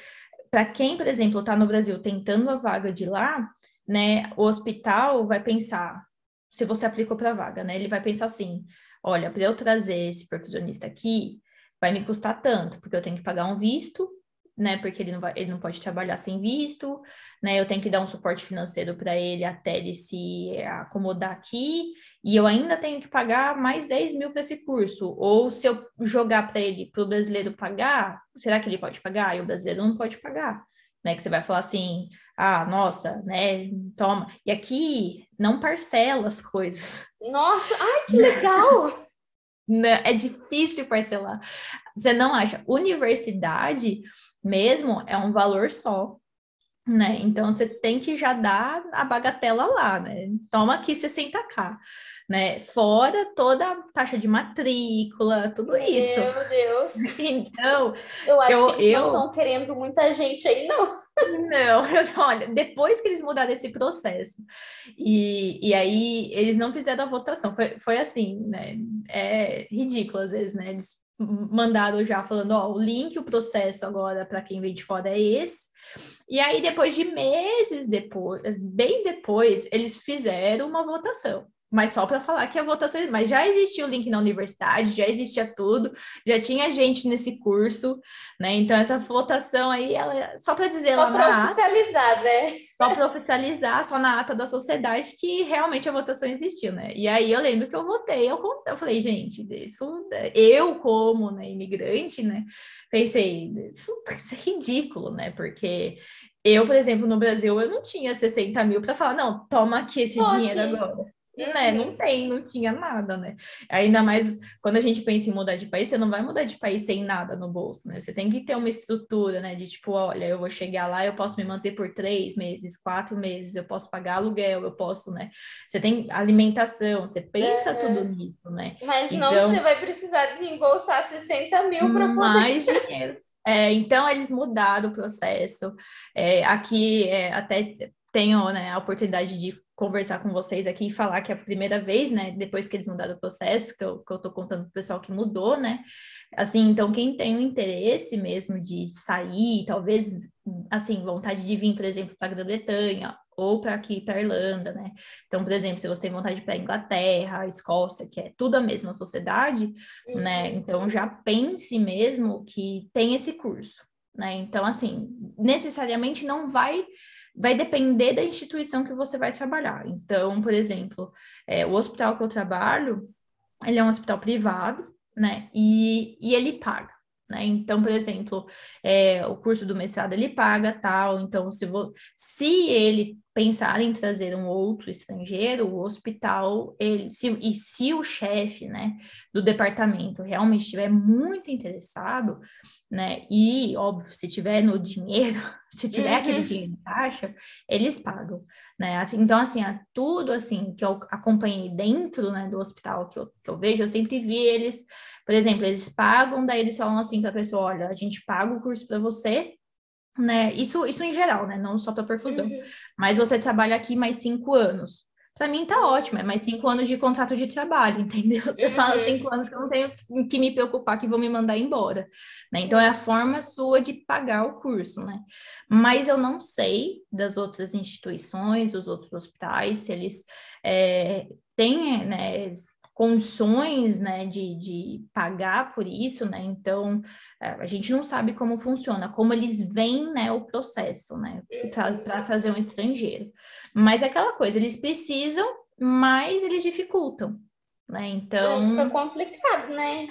para quem, por exemplo, está no Brasil tentando a vaga de lá, né, o hospital vai pensar, se você aplicou para a vaga, né, ele vai pensar assim, olha, para eu trazer esse perfusionista aqui, vai me custar tanto, porque eu tenho que pagar um visto, né? Porque ele não, vai, ele não pode trabalhar sem visto, né? Eu tenho que dar um suporte financeiro para ele até ele se acomodar aqui, e eu ainda tenho que pagar mais 10 mil para esse curso. Ou se eu jogar para ele, para o brasileiro pagar, será que ele pode pagar? E o brasileiro não pode pagar. Né, que você vai falar assim, ah, nossa, né, toma. E aqui não parcela as coisas. Nossa, ai, que legal! é difícil parcelar. Você não acha? Universidade, mesmo é um valor só, né? Então você tem que já dar a bagatela lá, né? Toma aqui 60k, né? Fora toda a taxa de matrícula, tudo isso. Meu Deus. Então, eu acho eu, que eles eu... não estão querendo muita gente aí, não. Não, olha, depois que eles mudaram esse processo, e, e aí eles não fizeram a votação, foi, foi assim, né? É ridículo às vezes, né? Eles mandaram já falando, ó, o link, o processo agora para quem vem de fora é esse. E aí, depois de meses depois, bem depois, eles fizeram uma votação mas só para falar que a votação, mas já existia o link na universidade, já existia tudo, já tinha gente nesse curso, né? Então essa votação aí, ela só para dizer só lá na oficializar, ata, né? Só para oficializar, só na ata da sociedade que realmente a votação existiu, né? E aí eu lembro que eu votei, eu, eu falei, gente, isso eu como, né, imigrante, né? Pensei, isso, isso é ridículo, né? Porque eu, por exemplo, no Brasil, eu não tinha 60 mil para falar, não, toma aqui esse dinheiro agora. Né? Não tem, não tinha nada, né? Ainda mais quando a gente pensa em mudar de país, você não vai mudar de país sem nada no bolso, né? Você tem que ter uma estrutura, né? De tipo, olha, eu vou chegar lá, eu posso me manter por três meses, quatro meses, eu posso pagar aluguel, eu posso, né? Você tem alimentação, você pensa é. tudo nisso, né? Mas então, não, você vai precisar desembolsar 60 mil para poder. Mais dinheiro. É, então, eles mudaram o processo. É, aqui, é, até tenho né, a oportunidade de conversar com vocês aqui e falar que é a primeira vez, né, depois que eles mudaram o processo, que eu, que eu tô contando pro pessoal que mudou, né, assim, então quem tem o interesse mesmo de sair, talvez, assim, vontade de vir, por exemplo, para a Grã-Bretanha ou para aqui, para Irlanda, né, então, por exemplo, se você tem vontade para Inglaterra, Escócia, que é tudo a mesma sociedade, né, uhum. né, então já pense mesmo que tem esse curso, né, então, assim, necessariamente não vai vai depender da instituição que você vai trabalhar. Então, por exemplo, é, o hospital que eu trabalho, ele é um hospital privado, né? E, e ele paga. Né? Então, por exemplo, é, o curso do mestrado ele paga tal. Então, se, vo... se ele pensar em trazer um outro estrangeiro, o hospital, ele, se, e se o chefe né, do departamento realmente estiver muito interessado, né? E, óbvio, se tiver no dinheiro, se tiver uhum. aquele dinheiro em caixa, eles pagam, né? Então, assim, a, tudo, assim, que eu acompanhei dentro, né, do hospital que eu, que eu vejo, eu sempre vi eles, por exemplo, eles pagam, daí eles falam assim para a pessoa, olha, a gente paga o curso para você, né? Isso, isso em geral, né? Não só para perfusão. Uhum. Mas você trabalha aqui mais cinco anos, para mim tá ótimo, é mais cinco anos de contrato de trabalho, entendeu? Você uhum. fala cinco anos que eu não tenho que me preocupar que vão me mandar embora, né? Então é a forma sua de pagar o curso, né? Mas eu não sei das outras instituições, dos outros hospitais, se eles é, têm, né, condições né, de, de pagar por isso, né? Então é, a gente não sabe como funciona, como eles veem né, o processo, né? Para trazer um estrangeiro. Mas é aquela coisa, eles precisam, mas eles dificultam. Né? Então. Fica complicado, né?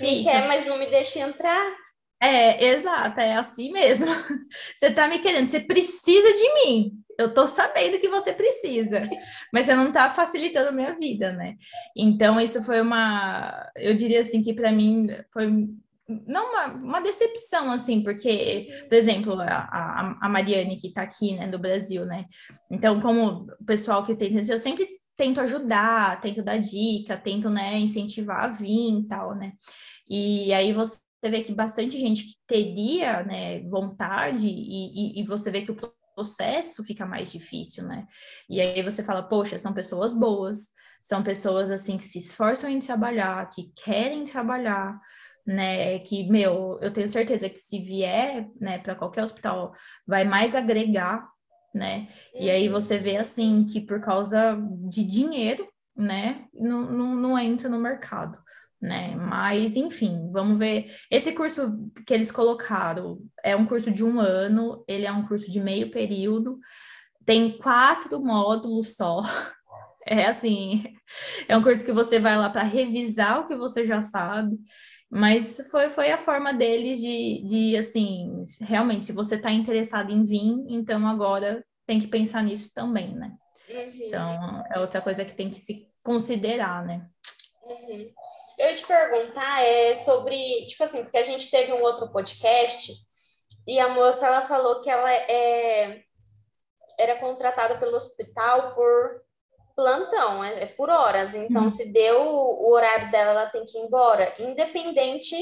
Me quer, mas não me deixa entrar. É, exato, é assim mesmo. Você tá me querendo, você precisa de mim. Eu tô sabendo que você precisa, mas você não tá facilitando a minha vida, né? Então, isso foi uma. Eu diria assim que para mim foi não uma, uma decepção, assim, porque, por exemplo, a, a, a Mariane, que está aqui, né, do Brasil, né? Então, como o pessoal que tem, eu sempre tento ajudar, tento dar dica, tento, né, incentivar a vir e tal, né? E aí você você vê que bastante gente que teria né, vontade e, e, e, você vê que o processo fica mais difícil, né? E aí você fala, poxa, são pessoas boas, são pessoas assim que se esforçam em trabalhar, que querem trabalhar, né? Que, meu, eu tenho certeza que se vier, né, para qualquer hospital, vai mais agregar, né? E aí uhum. você vê assim que por causa de dinheiro, né, não, não, não entra no mercado né? Mas, enfim, vamos ver. Esse curso que eles colocaram é um curso de um ano, ele é um curso de meio período, tem quatro módulos só. É assim, é um curso que você vai lá para revisar o que você já sabe, mas foi, foi a forma deles de, de assim, realmente, se você está interessado em vir, então agora tem que pensar nisso também, né? Uhum. Então, é outra coisa que tem que se considerar, né? Uhum. Eu ia te perguntar é sobre, tipo assim, porque a gente teve um outro podcast e a moça ela falou que ela é, era contratada pelo hospital por plantão, é, é por horas. Então, uhum. se deu o, horário dela, ela tem que ir embora, independente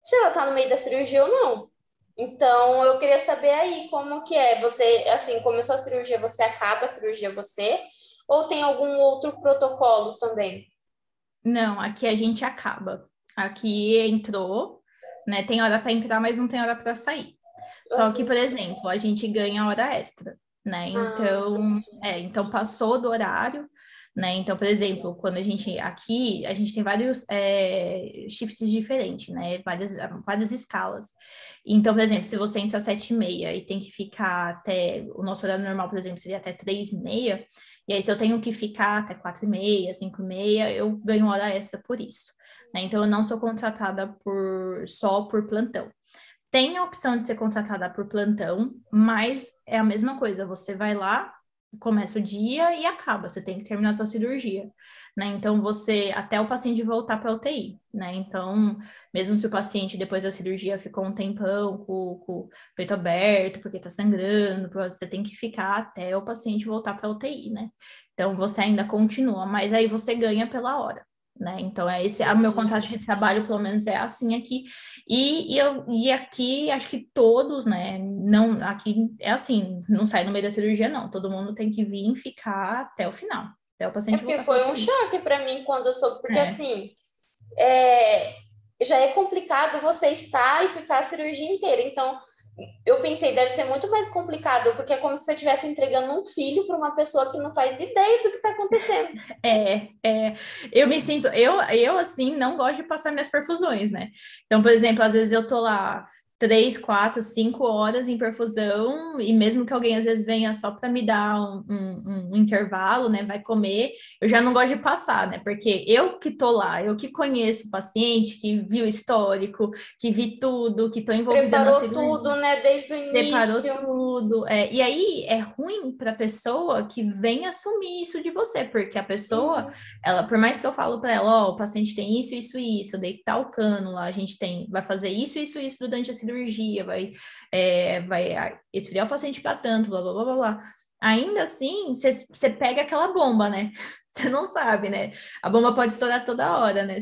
se ela tá no meio da cirurgia ou não. Então, eu queria saber aí como que é. Você, assim, começou a cirurgia, você acaba a cirurgia você? Ou tem algum outro protocolo também? Não, aqui a gente acaba. Aqui entrou, né? Tem hora para entrar, mas não tem hora para sair. Só que, por exemplo, a gente ganha hora extra, né? Ah, então, é, então passou do horário, né? Então, por exemplo, quando a gente aqui, a gente tem vários é, shifts diferentes, né? Várias, várias escalas. Então, por exemplo, se você entra às sete e meia e tem que ficar até o nosso horário normal, por exemplo, seria até três e meia, e aí, se eu tenho que ficar até quatro e meia, cinco e meia, eu ganho hora extra por isso. Né? Então, eu não sou contratada por só por plantão. Tem a opção de ser contratada por plantão, mas é a mesma coisa. Você vai lá, começa o dia e acaba, você tem que terminar sua cirurgia, né? Então você até o paciente voltar para UTI, né? Então, mesmo se o paciente depois da cirurgia ficou um tempão com, com o peito aberto, porque está sangrando, você tem que ficar até o paciente voltar para UTI, né? Então você ainda continua, mas aí você ganha pela hora né? Então, é esse, o meu contrato de trabalho, pelo menos, é assim aqui. E, e, eu, e aqui, acho que todos, né? Não, aqui é assim, não sai no meio da cirurgia, não. Todo mundo tem que vir e ficar até o final. Até o paciente é porque foi um choque para mim quando eu soube, porque é. assim, é, já é complicado você estar e ficar a cirurgia inteira. Então, eu pensei, deve ser muito mais complicado, porque é como se você estivesse entregando um filho para uma pessoa que não faz ideia do que está acontecendo. É, é, eu me sinto, eu, eu assim, não gosto de passar minhas perfusões, né? Então, por exemplo, às vezes eu tô lá três, quatro, cinco horas em perfusão, e mesmo que alguém às vezes venha só para me dar um, um, um, intervalo, né, vai comer, eu já não gosto de passar, né, porque eu que tô lá, eu que conheço o paciente, que vi o histórico, que vi tudo, que tô envolvida Preparou na cirurgia. tudo, né, desde o início. Preparou tudo, é, e aí é ruim para a pessoa que vem assumir isso de você, porque a pessoa, uhum. ela, por mais que eu falo para ela, ó, oh, o paciente tem isso, isso e isso, deitar o cano lá, a gente tem, vai fazer isso, isso e isso durante a cirurgia, vai, é, vai esfriar o paciente para tanto, blá, blá, blá, blá, blá. ainda assim, você pega aquela bomba, né? Você não sabe, né? A bomba pode estourar toda hora, né?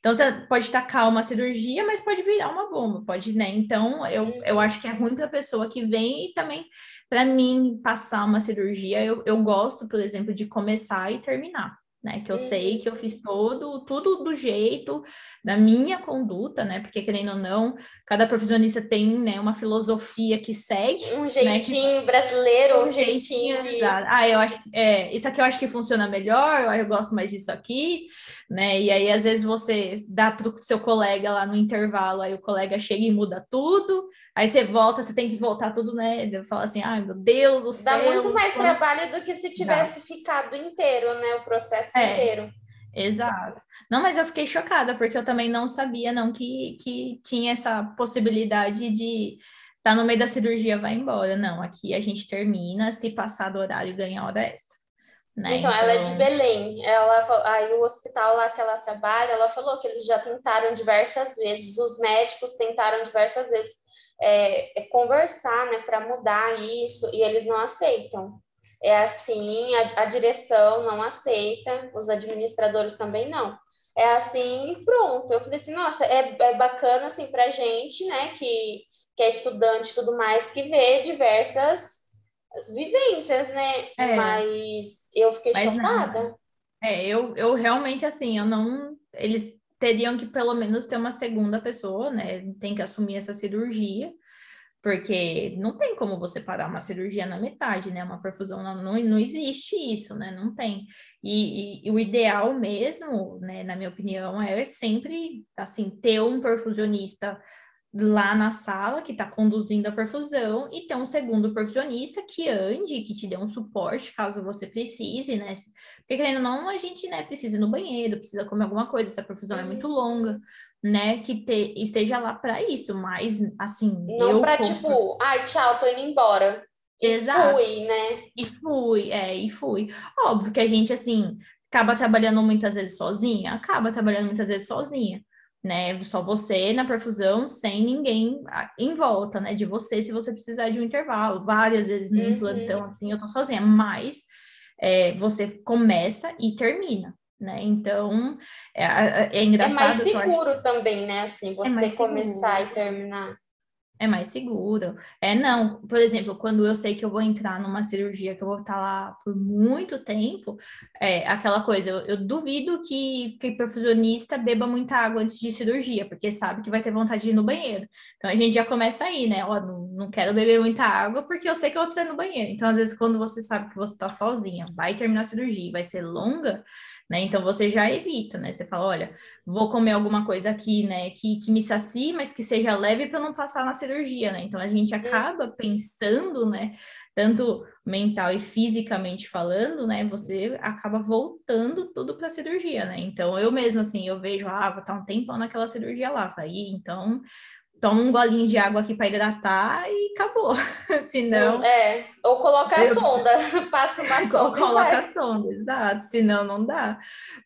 Então você pode tacar uma cirurgia, mas pode virar uma bomba, pode, né? Então eu, eu acho que é ruim para a pessoa que vem e também para mim passar uma cirurgia, eu, eu gosto, por exemplo, de começar e terminar né? Que eu uhum. sei que eu fiz todo, tudo do jeito da minha conduta, né? Porque, querendo ou não, cada profissionista tem né, uma filosofia que segue. Um jeitinho né, que... brasileiro, um jeitinho de. Ah, eu acho é, isso aqui eu acho que funciona melhor, eu, eu gosto mais disso aqui, né? E aí, às vezes, você dá para o seu colega lá no intervalo, aí o colega chega e muda tudo, aí você volta, você tem que voltar tudo, né? Eu falo assim, ai meu Deus do céu. Dá muito mais como... trabalho do que se tivesse Dá. ficado inteiro, né? O processo é. inteiro. Exato. Não, mas eu fiquei chocada, porque eu também não sabia, não, que, que tinha essa possibilidade de tá no meio da cirurgia, vai embora. Não, aqui a gente termina, se passar do horário, ganha hora extra. Né? Então, então, ela é de então Belém. Ela, aí o hospital lá que ela trabalha, ela falou que eles já tentaram diversas vezes, os médicos tentaram diversas vezes é, é conversar, né, para mudar isso, e eles não aceitam. É assim, a, a, direção não aceita, os administradores também não. É assim, pronto. Eu falei assim, nossa, é, é bacana assim para gente, né, que, que é estudante e tudo mais, que vê diversas vivências, né? É, mas eu fiquei chocada. Não. É, eu, eu realmente, assim, eu não. Eles teriam que pelo menos ter uma segunda pessoa, né? Tem que assumir essa cirurgia, porque não tem como você parar uma cirurgia na metade, né? Uma perfusão, não, não, não existe isso, né? Não tem. E, e, e, o ideal mesmo, né, na minha opinião, é sempre, assim, ter um perfusionista lá na sala que está conduzindo a perfusão e ter um segundo perfusionista que ande, que te dê um suporte caso você precise, né? Porque querendo ou não, a gente, né, precisa ir no banheiro, precisa comer alguma coisa, se a perfusão é muito uhum. longa, né, que te, esteja lá para isso, mas assim, não para como... tipo, ai, tchau, tô indo embora. E Exato. fui, né? E fui, é, e fui. Óbvio que a gente assim acaba trabalhando muitas vezes sozinha, acaba trabalhando muitas vezes sozinha né? Só você na perfusão, sem ninguém em volta, né? De você, se você precisar de um intervalo. Várias vezes no uhum. plantão, assim, eu tô sozinha. Mas é, você começa e termina, né? Então, é, é engraçado. É mais seguro também, né? Assim, é você começar seguro. e terminar é mais seguro. É, não, por exemplo, quando eu sei que eu vou entrar numa cirurgia, que eu vou estar lá por muito tempo, é aquela coisa, eu, eu duvido que, que perfusionista beba muita água antes de cirurgia, porque sabe que vai ter vontade de ir no banheiro. Então a gente já começa aí, né? Ó, não, não quero beber muita água porque eu sei que eu vou precisar ir no banheiro. Então, às vezes, quando você sabe que você está sozinha, vai terminar a cirurgia, vai ser longa, né? Então você já evita, né? Você fala, olha, vou comer alguma coisa aqui, né, que, que me sacie, mas que seja leve para não passar na cirurgia, né? Então a gente acaba pensando, né, tanto mental e fisicamente falando, né, você acaba voltando tudo para a cirurgia, né? Então eu mesmo assim, eu vejo, ah, vou estar um tempão naquela cirurgia lá, aí, então toma um golinho de água aqui para hidratar e acabou. Senão. É, ou coloca a sonda, passa uma sonda. Ou coloca a sonda, exato, senão não dá.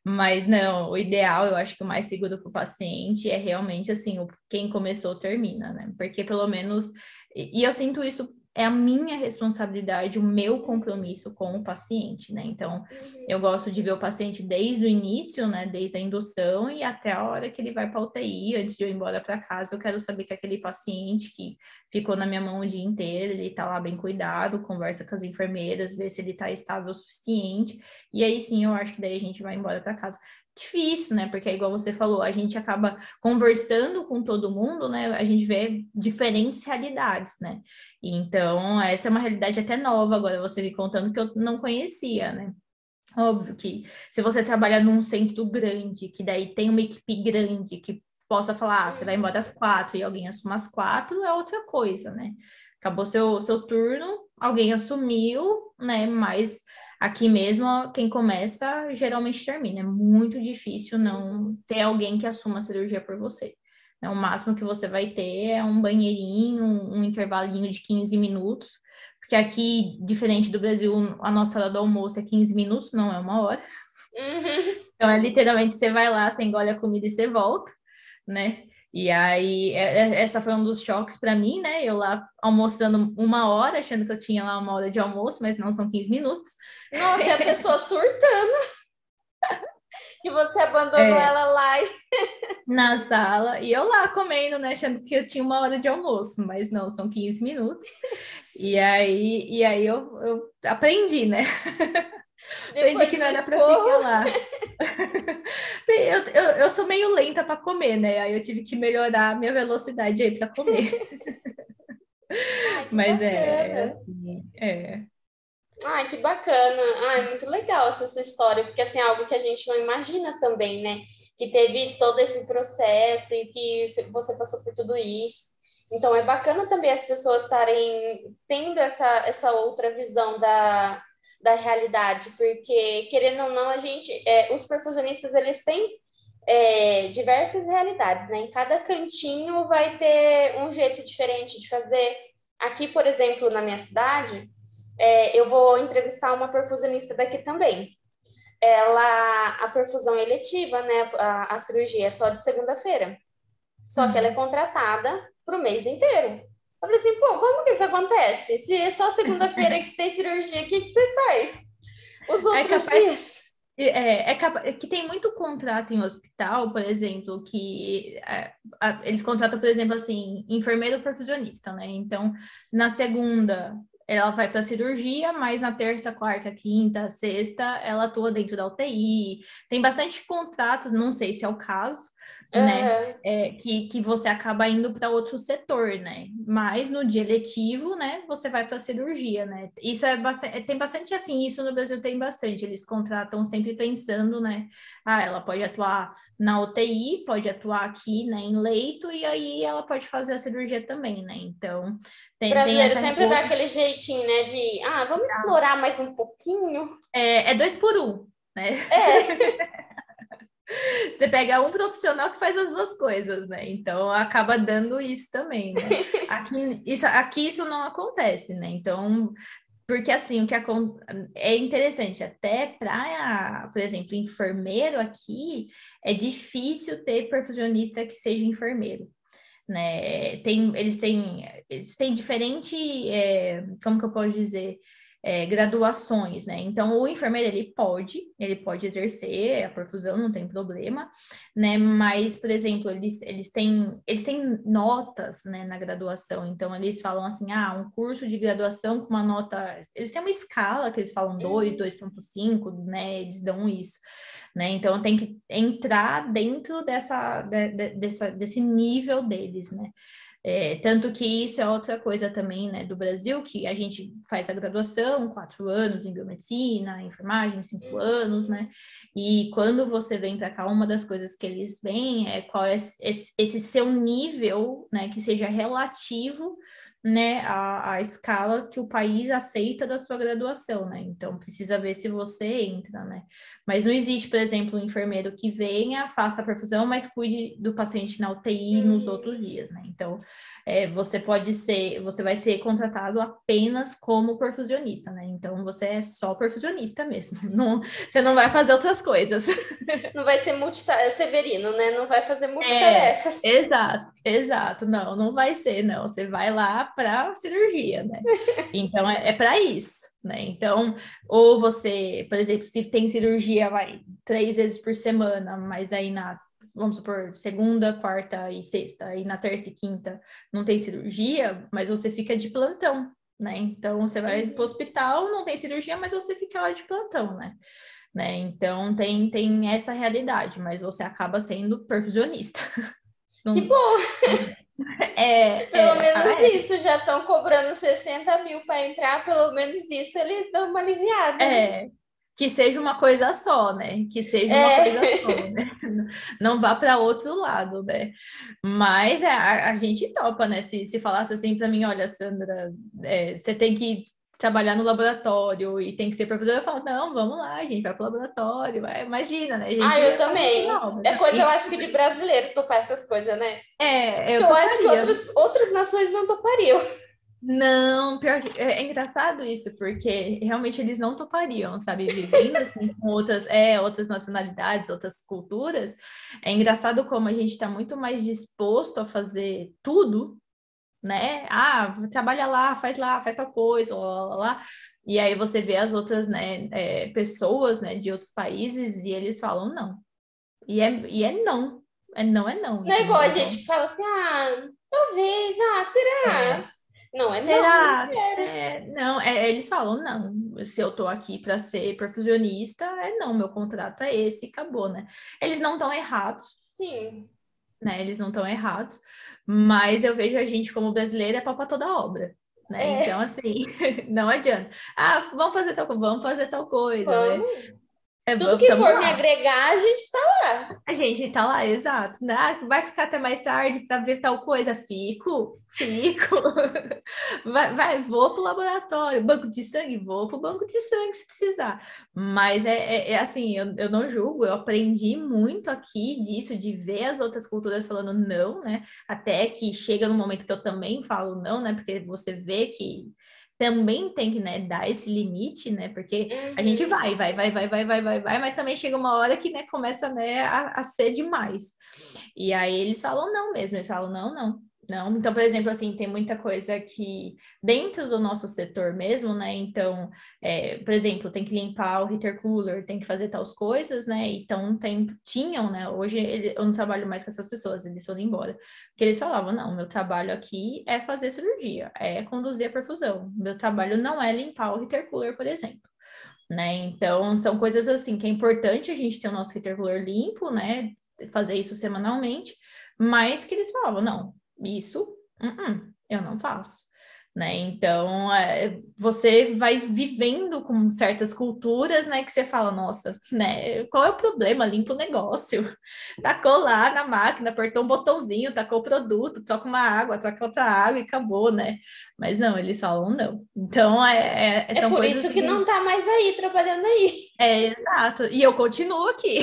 Mas não, o ideal, eu acho que o mais seguro para o paciente é realmente assim, quem começou termina, né? Porque pelo menos. E eu sinto isso é a minha responsabilidade, o meu compromisso com o paciente, né? Então, uhum. eu gosto de ver o paciente desde o início, né? Desde a indução e até a hora que ele vai para a UTI, antes de eu ir embora para casa, eu quero saber que aquele paciente que ficou na minha mão o dia inteiro, ele está lá bem cuidado, conversa com as enfermeiras, vê se ele está estável o suficiente, e aí sim eu acho que daí a gente vai embora para casa difícil, né? Porque é igual você falou, a gente acaba conversando com todo mundo, né? A gente vê diferentes realidades, né? Então, essa é uma realidade até nova agora, você me contando que eu não conhecia, né? Óbvio que se você trabalha num centro grande, que daí tem uma equipe grande que possa falar, ah, você vai embora às quatro e alguém assume às quatro, é outra coisa, né? Acabou seu, seu turno, alguém assumiu, né? Mas Aqui mesmo, quem começa geralmente termina. É muito difícil não ter alguém que assuma a cirurgia por você. É, o máximo que você vai ter é um banheirinho, um intervalinho de 15 minutos, porque aqui, diferente do Brasil, a nossa hora do almoço é 15 minutos, não é uma hora. Uhum. Então, é literalmente você vai lá, você engole a comida e você volta, né? E aí, é, é, essa foi um dos choques para mim, né? Eu lá almoçando uma hora, achando que eu tinha lá uma hora de almoço, mas não são 15 minutos. Nossa, e a pessoa surtando. E você abandonou é, ela lá e... na sala. E eu lá comendo, né? Achando que eu tinha uma hora de almoço, mas não, são 15 minutos. E aí, e aí eu, eu aprendi, né? Aprendi que não era para ficar lá. eu, eu, eu sou meio lenta para comer, né? Aí eu tive que melhorar a minha velocidade aí para comer. Ai, Mas é, é, assim, é. Ai, que bacana. Ai, muito legal essa sua história, porque assim, é algo que a gente não imagina também, né? Que teve todo esse processo e que você passou por tudo isso. Então, é bacana também as pessoas estarem tendo essa, essa outra visão da, da realidade, porque, querendo ou não, a gente, é, os perfusionistas, eles têm é, diversas realidades, né? Em cada cantinho vai ter um jeito diferente de fazer. Aqui, por exemplo, na minha cidade, é, eu vou entrevistar uma perfusionista daqui também. Ela, a perfusão é eletiva, né? A, a cirurgia é só de segunda-feira. Só que ela é uhum. contratada para o mês inteiro. Eu falei assim, pô, como que isso acontece? Se é só segunda-feira que tem cirurgia, o que, que você faz? Os é outros é capaz, dias? É, é, capa... é, que tem muito contrato em hospital, por exemplo, que é, a, eles contratam, por exemplo, assim, enfermeiro perfusionista, né? Então, na segunda, ela vai para cirurgia, mas na terça, quarta, quinta, sexta, ela atua dentro da UTI. Tem bastante contratos, não sei se é o caso, né? É, que, que você acaba indo para outro setor, né? Mas no dia letivo, né, você vai para cirurgia, né? Isso é bastante, tem bastante assim, isso no Brasil tem bastante. Eles contratam sempre pensando, né? Ah, ela pode atuar na UTI, pode atuar aqui, né, em leito, e aí ela pode fazer a cirurgia também, né? Então, tem, brasileiro tem sempre dá aquele jeitinho, né? De ah, vamos ah. explorar mais um pouquinho. É, é dois por um, né? É. Você pega um profissional que faz as duas coisas, né? Então acaba dando isso também, né? Aqui isso, aqui isso não acontece, né? Então, porque assim, o que é interessante, até para, por exemplo, enfermeiro aqui, é difícil ter perfusionista que seja enfermeiro. Né? Tem, eles têm, eles têm diferente, é, como que eu posso dizer? É, graduações, né? Então, o enfermeiro, ele pode, ele pode exercer a perfusão, não tem problema, né? Mas, por exemplo, eles, eles, têm, eles têm notas, né, na graduação. Então, eles falam assim, ah, um curso de graduação com uma nota... Eles têm uma escala que eles falam 2, 2.5, uhum. né? Eles dão isso, né? Então, tem que entrar dentro dessa, de, de, dessa, desse nível deles, né? É, tanto que isso é outra coisa também né, do Brasil, que a gente faz a graduação, quatro anos em biomedicina, enfermagem, cinco anos, né? E quando você vem para cá, uma das coisas que eles veem é qual é esse, esse seu nível, né, que seja relativo né, a, a, escala que o país aceita da sua graduação, né? Então precisa ver se você entra, né? Mas não existe, por exemplo, um enfermeiro que venha, faça a perfusão, mas cuide do paciente na UTI nos outros dias, né? Então é, você pode ser, você vai ser contratado apenas como perfusionista, né? Então você é só perfusionista mesmo, não, você não vai fazer outras coisas. Não vai ser multitarefa, severino, né? Não vai fazer multitarefas. É, exato, exato, não, não vai ser, não. Você vai lá para cirurgia, né? Então é, é para isso, né? Então, ou você, por exemplo, se tem cirurgia, vai três vezes por semana, mas daí na vamos supor, segunda, quarta e sexta, e na terça e quinta não tem cirurgia, mas você fica de plantão, né? Então você vai para o hospital, não tem cirurgia, mas você fica lá de plantão, né? né? Então tem, tem essa realidade, mas você acaba sendo perfusionista. Não... Que bom! É, pelo é, menos ah, é. isso, já estão cobrando 60 mil para entrar, pelo menos isso eles dão uma aliviada. É, que seja uma coisa só, né? Que seja uma é. coisa só, né? Não vá para outro lado, né? Mas é, a, a, gente topa, né? Se, se falasse assim para mim, olha, Sandra, você tem que trabalhar no laboratório e tem que ser professora, eu falo, não, vamos lá, a gente vai pro laboratório, vai, imagina, né? ah, eu também. é coisa, eu acho que de brasileiro topar essas coisas, né? É, eu, eu acho que outras, outras nações não topariam. Não, pior que é, é, engraçado isso, porque realmente eles não topariam, sabe, vivendo assim com outras, é, outras nacionalidades, outras culturas. É engraçado como a gente está muito mais disposto a fazer tudo, né? Ah, trabalha lá, faz lá, faz tal coisa, lá, lá, lá. E aí você vê as outras, né, é, pessoas, né, de outros países e eles falam não. E é, e é não. É não, é não. Não é igual a gente que fala assim, ah, talvez, ah, será? É. Não, é Será? não. É, não, é, eles falam, não, se eu tô aqui para ser perfusionista, é não, meu contrato é esse, acabou, né? Eles não estão errados. Sim. Né? Eles não estão errados, mas eu vejo a gente como brasileira é pau para toda obra. Né? É. Então, assim, não adianta. Ah, vamos fazer tal coisa, vamos fazer tal coisa, né? vamos. né? É, Tudo que for lá. me agregar, a gente tá lá. A gente tá lá, exato. Né? Ah, vai ficar até mais tarde para ver tal coisa? Fico, fico. vai, vai, vou pro laboratório. Banco de sangue? Vou pro banco de sangue se precisar. Mas é, é, é assim, eu, eu não julgo, eu aprendi muito aqui disso, de ver as outras culturas falando não, né? Até que chega no momento que eu também falo não, né? Porque você vê que também tem que né, dar esse limite, né? Porque uhum. a gente vai, vai, vai, vai, vai, vai, vai, vai, mas também chega uma hora que né, começa né, a, a ser demais. E aí eles falam não mesmo, eles falam não, não. Não, então, por exemplo, assim, tem muita coisa que dentro do nosso setor mesmo, né? Então, é, por exemplo, tem que limpar o heater cooler, tem que fazer tais coisas, né? Então, tem, tinham, né? Hoje ele, eu não trabalho mais com essas pessoas, eles foram embora. Porque eles falavam, não, meu trabalho aqui é fazer cirurgia, é conduzir a perfusão. Meu trabalho não é limpar o heater cooler, por exemplo. Né? Então, são coisas assim que é importante a gente ter o nosso heater cooler limpo, né? Fazer isso semanalmente, mas que eles falavam, não, isso, uh -uh, eu não faço. Né? Então, é, você vai vivendo com certas culturas, né, que você fala, nossa, né, qual é o problema? Limpa o negócio. Tacou lá na máquina, apertou um botãozinho, tacou o produto, troca uma água, troca outra água e acabou, né? Mas não, eles falam não. Então, é, é, é por isso que, que não tá mais aí, trabalhando aí. É, exato. E eu continuo aqui.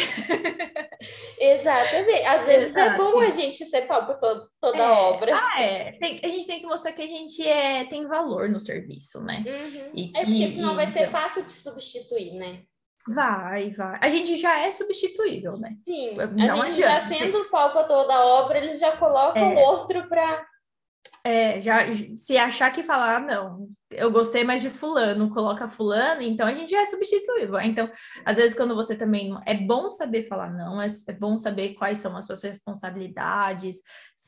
Exatamente. Às vezes é exato. é bom a gente ser pau por todo, toda é. obra. Ah, é. Tem, a gente tem que mostrar que a gente é, tem valor no serviço, né? Uhum. Que, é porque senão vai ser fácil de substituir, né? Vai, vai. A gente já é substituível, né? Sim. Não a gente adianta. já sendo pau para toda obra, eles já colocam é. outro para é, já se achar que falar, não, eu gostei mais de fulano, coloca fulano, então a gente já é substituível. Então, às vezes, quando você também. É bom saber falar não, é, é bom saber quais são as suas responsabilidades,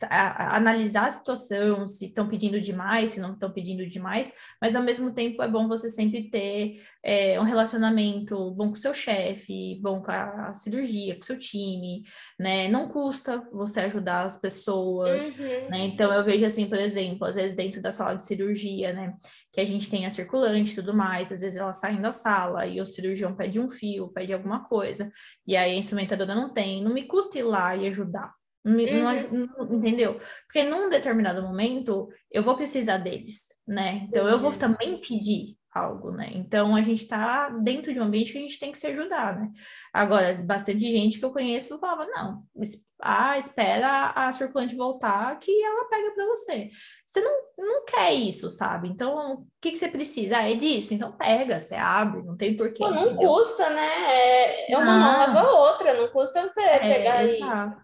a, a, analisar a situação, se estão pedindo demais, se não estão pedindo demais, mas ao mesmo tempo é bom você sempre ter é, um relacionamento bom com o seu chefe, bom com a cirurgia, com o seu time, né? Não custa você ajudar as pessoas, uhum. né? Então, eu vejo assim, por exemplo, às vezes dentro da sala de cirurgia, né? Que a gente tem a circulante e tudo mais, às vezes elas saem da sala e o cirurgião pede um fio, pede alguma coisa, e aí a instrumentadora não tem, não me custa ir lá e ajudar. Não, uhum. não, entendeu? Porque num determinado momento eu vou precisar deles, né? Então eu vou também pedir algo, né? Então a gente está dentro de um ambiente que a gente tem que se ajudar, né? Agora, bastante gente que eu conheço falava, não, ah, espera a circulante voltar que ela pega para você. Você não, não quer isso, sabe? Então, o que, que você precisa? Ah, é disso, então pega, você abre, não tem porquê. Pô, não entendeu? custa, né? É, uma mão lava a outra, não custa você é, pegar exato. e.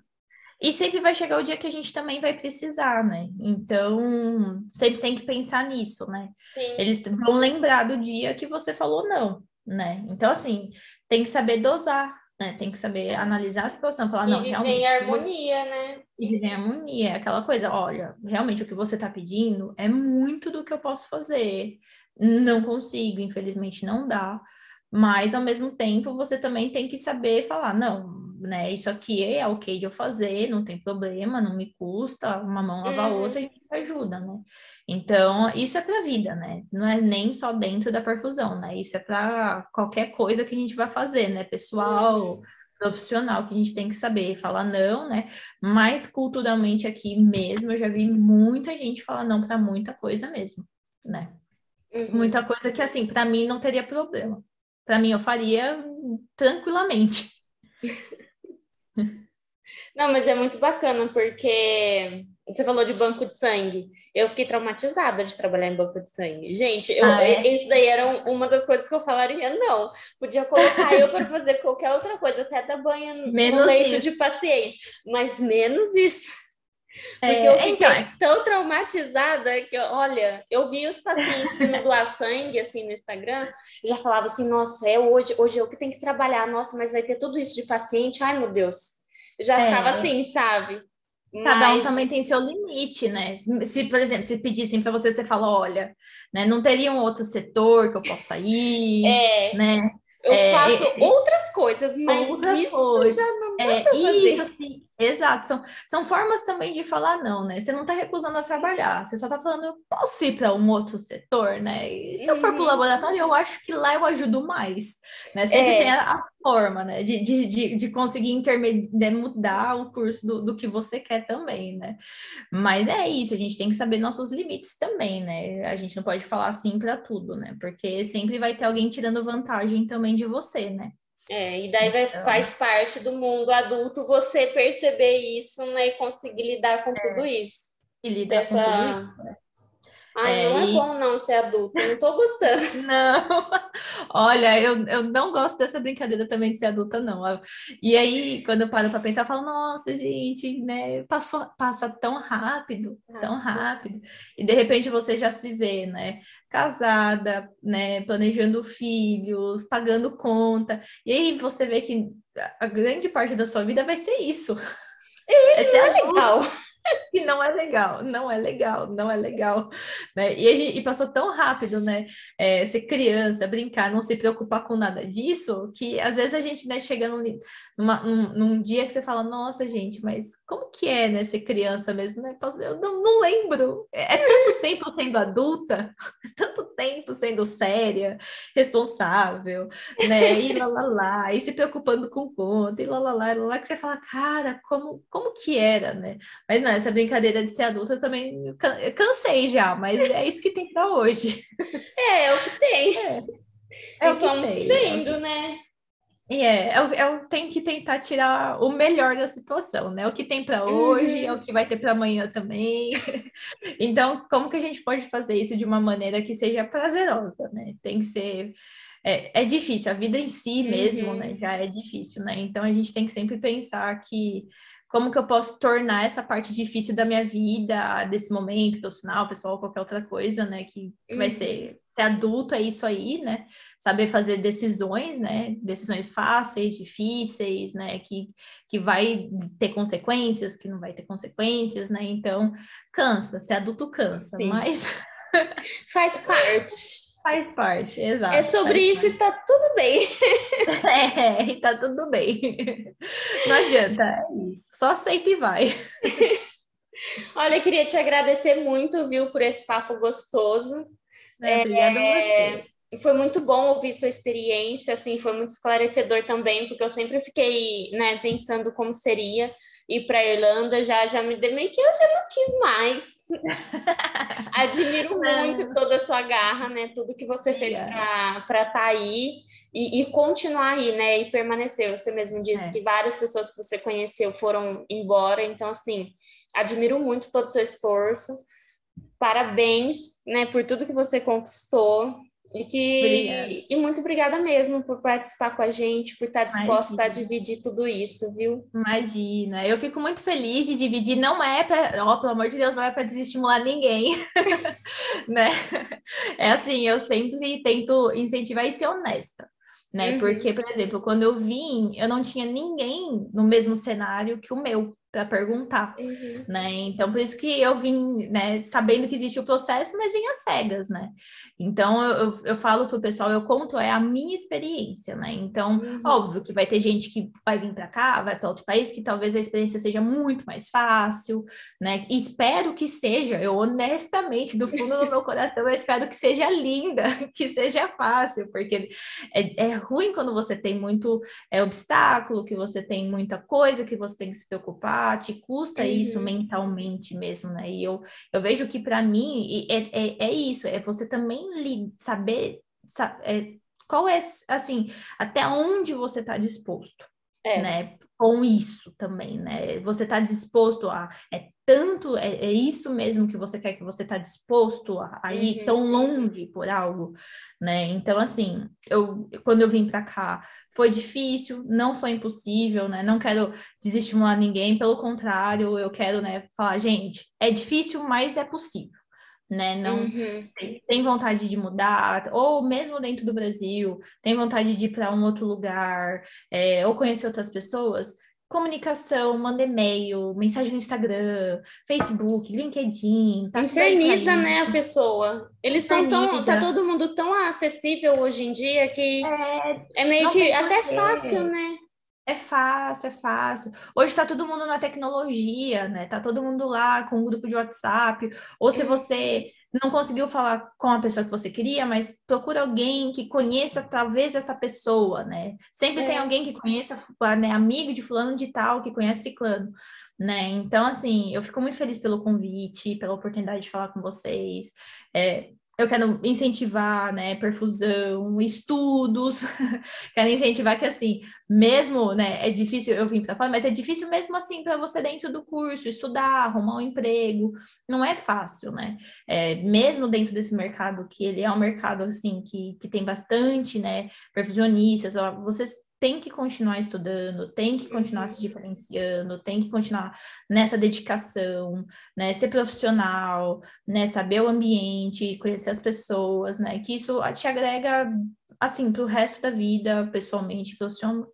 E sempre vai chegar o dia que a gente também vai precisar, né? Então, sempre tem que pensar nisso, né? Sim. Eles vão lembrar do dia que você falou não, né? Então, assim, tem que saber dosar né? Tem que saber analisar a situação, falar, e não, realmente. E harmonia, né? E viver em harmonia, aquela coisa, olha, realmente o que você está pedindo é muito do que eu posso fazer. Não consigo, infelizmente não dá. Mas ao mesmo tempo você também tem que saber falar, não, né? Isso aqui é ok de eu fazer, não tem problema, não me custa, uma mão lava a uhum. outra, a gente se ajuda, né? Então, isso é para a vida, né? Não é nem só dentro da perfusão, né? Isso é para qualquer coisa que a gente vai fazer, né? Pessoal, uhum. profissional, que a gente tem que saber falar não, né? Mas culturalmente aqui mesmo, eu já vi muita gente falar não para muita coisa mesmo, né? Uhum. Muita coisa que, assim, para mim não teria problema para mim eu faria tranquilamente. Não, mas é muito bacana porque você falou de banco de sangue. Eu fiquei traumatizada de trabalhar em banco de sangue. Gente, eu, ah, é? isso daí era uma das coisas que eu falaria, não. Podia colocar eu para fazer qualquer outra coisa, até dar banho menos no leito isso. de paciente, mas menos isso. Porque é, eu fiquei então... É. tão traumatizada que, olha, eu vi os pacientes indo doar sangue, assim, no Instagram, já falava assim, nossa, é hoje, hoje eu que tenho que trabalhar, nossa, mas vai ter tudo isso de paciente, ai, meu Deus. Já é. ficava assim, sabe? Cada Mas... um também tem seu limite, né? Se, por exemplo, se pedissem para você, você fala, olha, né, não teria um outro setor que eu possa ir, é, né? Eu é, faço é, outras coisas, mas outras isso coisas. já não dá é, pra fazer. Isso, assim, Exato, são, são formas também de falar não, né? Você não está recusando a trabalhar, você só está falando, eu posso ir para um outro setor, né? E se eu for para o uhum. laboratório, eu acho que lá eu ajudo mais, né? Sempre é. tem a, a, forma, né? De, de, de, de conseguir intermediar, né? mudar o curso do, do que você quer também, né? Mas é isso, a gente tem que saber nossos limites também, né? A gente não pode falar sim para tudo, né? Porque sempre vai ter alguém tirando vantagem também de você, né? É, e daí vai, então... faz parte do mundo adulto você perceber isso né, e conseguir lidar com é. tudo isso. E lidar Dessa... com tudo isso. Né? Ai, é, não é e... bom não ser adulto, eu não tô gostando. Não, olha, eu, eu não gosto dessa brincadeira também de ser adulta, não. E aí, quando eu paro para pensar, eu falo, nossa, gente, né, passou, passa tão rápido, tão rápido. E de repente você já se vê, né, casada, né, planejando filhos, pagando conta. E aí você vê que a grande parte da sua vida vai ser isso. É, é legal. E não é legal, não é legal, não é legal, né? E, gente, e passou tão rápido, né? É, ser criança, brincar, não se preocupar com nada disso, que às vezes a gente, né, chega num, numa, num, num, dia que você fala, nossa, gente, mas como que é, né, ser criança mesmo, né? Eu não, não lembro. É, é tanto tempo sendo adulta, é tanto tempo sendo séria, responsável, né? E lá, lá, lá, e se preocupando com conta, e lá, lá, lá, lá, que você fala, cara, como, como que era, né? Mas não, essa brincadeira de ser adulta eu também cansei já, mas é isso que tem para hoje. É, é o que tem. É, é o que tem. vendo, né? E é, é, é, tem que tentar tirar o melhor da situação, né? O que tem para hoje, uhum. é o que vai ter para amanhã também. então, como que a gente pode fazer isso de uma maneira que seja prazerosa, né? Tem que ser. É, é difícil, a vida em si mesmo, né? uhum. né? Já é difícil, né? Então, a gente tem que sempre pensar que como que eu posso tornar essa parte difícil da minha vida, desse momento profissional, pessoal, qualquer outra coisa, né, que, que uhum. vai ser, ser adulto é isso aí, né, saber fazer decisões, né, decisões fáceis, difíceis, né, que, que vai ter consequências, que não vai ter consequências, né, então cansa, ser adulto cansa, Sim. mas... Faz parte. Faz parte, exato. É sobre isso parte. e tá tudo bem. É, e tá tudo bem. Não adianta, é isso. Só aceita e vai. Olha, eu queria te agradecer muito, viu, por esse papo gostoso. É, obrigada é, você. Foi muito bom ouvir sua experiência, assim, foi muito esclarecedor também, porque eu sempre fiquei, né, pensando como seria ir para Irlanda, já já me deu meio que eu já não quis mais Admiro muito toda a sua garra, né? Tudo que você fez para estar tá aí e, e, continuar aí, né? E permanecer. Você mesmo disse é. que várias pessoas que você conheceu foram embora, então assim, admiro muito todo o seu esforço. Parabéns, né, por tudo que você conquistou. E que e muito obrigada mesmo por participar com a gente, por estar disposta Imagina. a dividir tudo isso, viu? Imagina, eu fico muito feliz de dividir. Não é para, ó, pelo amor de Deus, não é para desestimular ninguém, né? É assim, eu sempre tento incentivar e ser honesta. Né? Uhum. Porque, por exemplo, quando eu vim, eu não tinha ninguém no mesmo cenário que o meu para perguntar, uhum. né? Então, por isso que eu vim, né, sabendo que existe o processo, mas vim às cegas, né? Então, eu, eu falo para o pessoal, eu conto é a minha experiência, né? Então, uhum. óbvio que vai ter gente que vai vir para cá, vai para outro país, que talvez a experiência seja muito mais fácil, né? Espero que seja, eu honestamente, do fundo do meu coração, eu espero que seja linda, que seja fácil, porque é, é ruim quando você tem muito é, obstáculo, que você tem muita coisa que você tem que se preocupar, te custa uhum. isso mentalmente mesmo, né? E eu, eu vejo que para mim é, é, é, isso, é você também saber, saber é, qual é, assim, até onde você está disposto. É. né? Com isso também, né? Você está disposto a. É tanto, é, é, isso mesmo que você quer, que você está disposto a, a ir uhum. tão longe por algo, né? Então, assim, eu quando eu vim para cá, foi difícil, não foi impossível, né? Não quero desestimular ninguém, pelo contrário, eu quero, né, falar, gente, é difícil, mas é possível né? Não uhum. tem vontade de mudar, ou mesmo dentro do Brasil, tem vontade de ir para um outro lugar, é, ou conhecer outras pessoas. Comunicação, manda e-mail, mensagem no Instagram, Facebook, LinkedIn. Tá Inferniza, né, a pessoa. Eles estão tão. Tá todo mundo tão acessível hoje em dia que é, é meio que até fácil, né? É fácil, é fácil. Hoje está todo mundo na tecnologia, né? Tá todo mundo lá com um grupo de WhatsApp. Ou se você não conseguiu falar com a pessoa que você queria, mas procura alguém que conheça talvez essa pessoa, né? Sempre é. tem alguém que conheça, né, amigo de fulano de tal, que conhece ciclano, né? Então, assim, eu fico muito feliz pelo convite, pela oportunidade de falar com vocês. É, eu quero incentivar, né, perfusão, estudos, quero incentivar que, assim, mesmo, né, é difícil, eu vim para fora, mas é difícil mesmo assim para você dentro do curso, estudar, arrumar um emprego, não é fácil, né, é, mesmo dentro desse mercado, que ele é um mercado, assim, que, que tem bastante, né, perfusionistas, vocês tem que continuar estudando, tem que continuar uhum. se diferenciando, tem que continuar nessa dedicação, né, ser profissional, né, saber o ambiente, conhecer as pessoas, né, que isso te agrega assim, para o resto da vida, pessoalmente,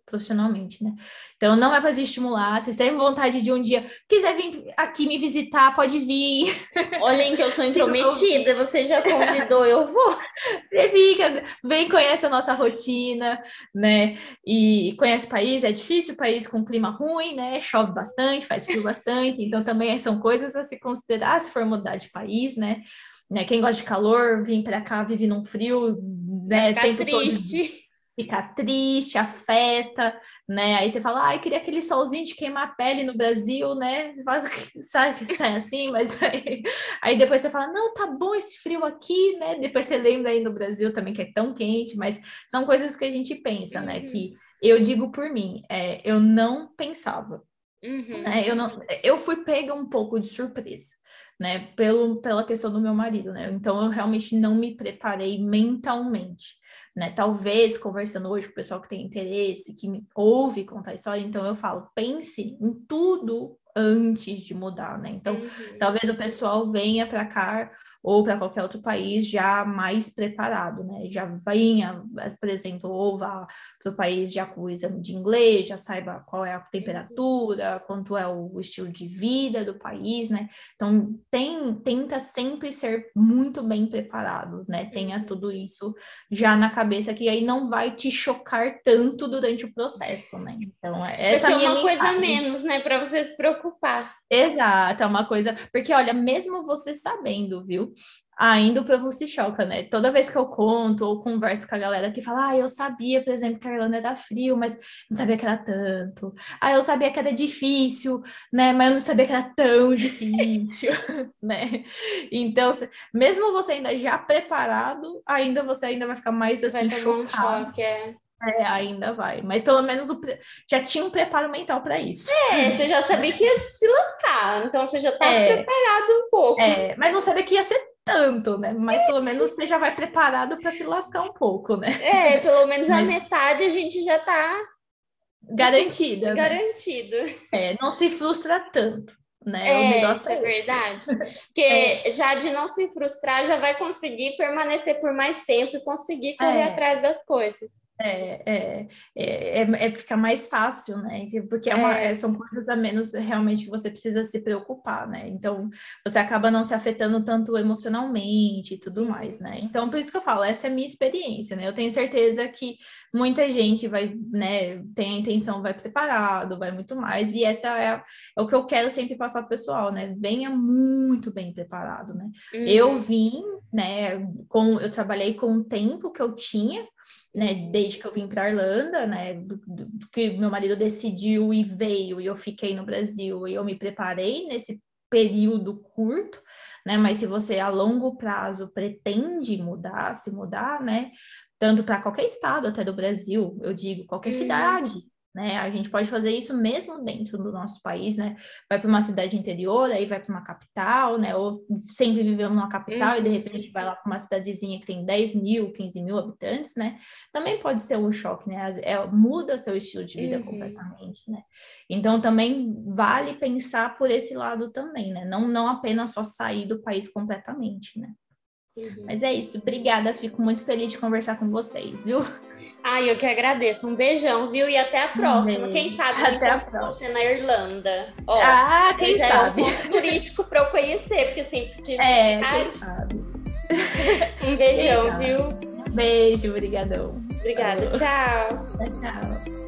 profissionalmente, né? Então, não é para estimular. Vocês têm vontade de um dia, quiser vir aqui me visitar, pode vir. Olhem que eu sou intrometida, você já convidou, eu vou. Você fica, vem, conhece a nossa rotina, né? E conhece o país, é difícil, o país com clima ruim, né? Chove bastante, faz frio bastante, então também são coisas a se considerar se for mudar de país, né? Né? Quem gosta de calor, vir para cá, vive num frio, né? Fica tempo triste. Todo, fica triste, afeta, né? Aí você fala, ai, ah, queria aquele solzinho de queimar a pele no Brasil, né? Sai, sai assim, mas aí, aí, depois você fala, não, tá bom esse frio aqui, né? Depois você lembra aí no Brasil também que é tão quente, mas são coisas que a gente pensa, né? uhum. né? Que eu digo por mim, é, eu não pensava. Uhum. Né? Eu, não, eu fui pega um pouco de surpresa né? Pelo, pela questão do meu marido, né? Então eu realmente não me preparei mentalmente, né? Talvez conversando hoje com o pessoal que tem interesse, que me ouve contar a história, então eu falo, pense em tudo antes de mudar, né? Então, uhum. talvez o pessoal venha para cá ou para qualquer outro país já mais preparado, né? Já venha, por exemplo, ou vá para o país já com o exame de inglês, já saiba qual é a temperatura, quanto é o estilo de vida do país, né? Então, tem, tenta sempre ser muito bem preparado, né? Tenha uhum. tudo isso já na cabeça, que aí não vai te chocar tanto durante o processo, né? Então, essa é uma coisa menos, né? Para você se preocupar. Exato, é uma coisa. Porque, olha, mesmo você sabendo, viu? Ainda o povo se choca, né? Toda vez que eu conto ou converso com a galera que fala, ah, eu sabia, por exemplo, que a Irlanda era frio, mas não sabia que era tanto. Ah, eu sabia que era difícil, né? Mas eu não sabia que era tão difícil, né? Então, mesmo você ainda já preparado, ainda você ainda vai ficar mais assim, vai chocado. Um choque, é. É, ainda vai. Mas pelo menos o, já tinha um preparo mental para isso. É, você já sabia que ia se lascar, então você já estava é, preparado um pouco. É, mas não sabia que ia ser tanto, né? Mas pelo menos você já vai preparado para se lascar um pouco, né? É, pelo menos a metade a gente já está garantida. Né? Garantido. Né? É, não se frustra tanto né? É, é, é verdade. Porque é. já de não se frustrar, já vai conseguir permanecer por mais tempo e conseguir correr é. atrás das coisas. É, é, é, é, ficar mais fácil, né? Porque é uma, são coisas a menos realmente que você precisa se preocupar, né? Então você acaba não se afetando tanto emocionalmente e tudo mais, né? Então, por isso que eu falo, essa é a minha experiência, né? Eu tenho certeza que muita gente vai, né, tem a intenção, vai preparado, vai muito mais, e essa é, é o que eu quero sempre passar para o pessoal, né? Venha muito bem preparado, né? Uhum. Eu vim, né, com, eu trabalhei com o tempo que eu tinha né, desde que eu vim para Irlanda, né, que meu marido decidiu e veio e eu fiquei no Brasil e eu me preparei nesse período curto, né, mas se você a longo prazo pretende mudar, se mudar, né, tanto para qualquer estado até do Brasil, eu digo, qualquer uhum. cidade, né? A gente pode fazer isso mesmo dentro do nosso país, né? Vai para uma cidade interior, aí vai para uma capital, né? Ou sempre vivemos numa capital uhum. e de uhum. repente vai lá para uma cidadezinha que tem 10 mil, 15 mil habitantes, né? Também pode ser um choque, né? É, muda seu estilo de vida uhum. completamente, né? Então também vale pensar por esse lado também, né? Não, não apenas só sair do país completamente, né? Uhum. Mas é isso, obrigada, fico muito feliz de conversar com vocês, viu? Ai, eu que agradeço. Um beijão, viu? E até a próxima. Quem sabe até a próxima. você na Irlanda. Ó, ah, quem já sabe? é um ponto turístico para eu conhecer, porque sempre tive é, quem sabe. um beijão, viu? Beijo, brigadão. Obrigada, tchau. Tchau.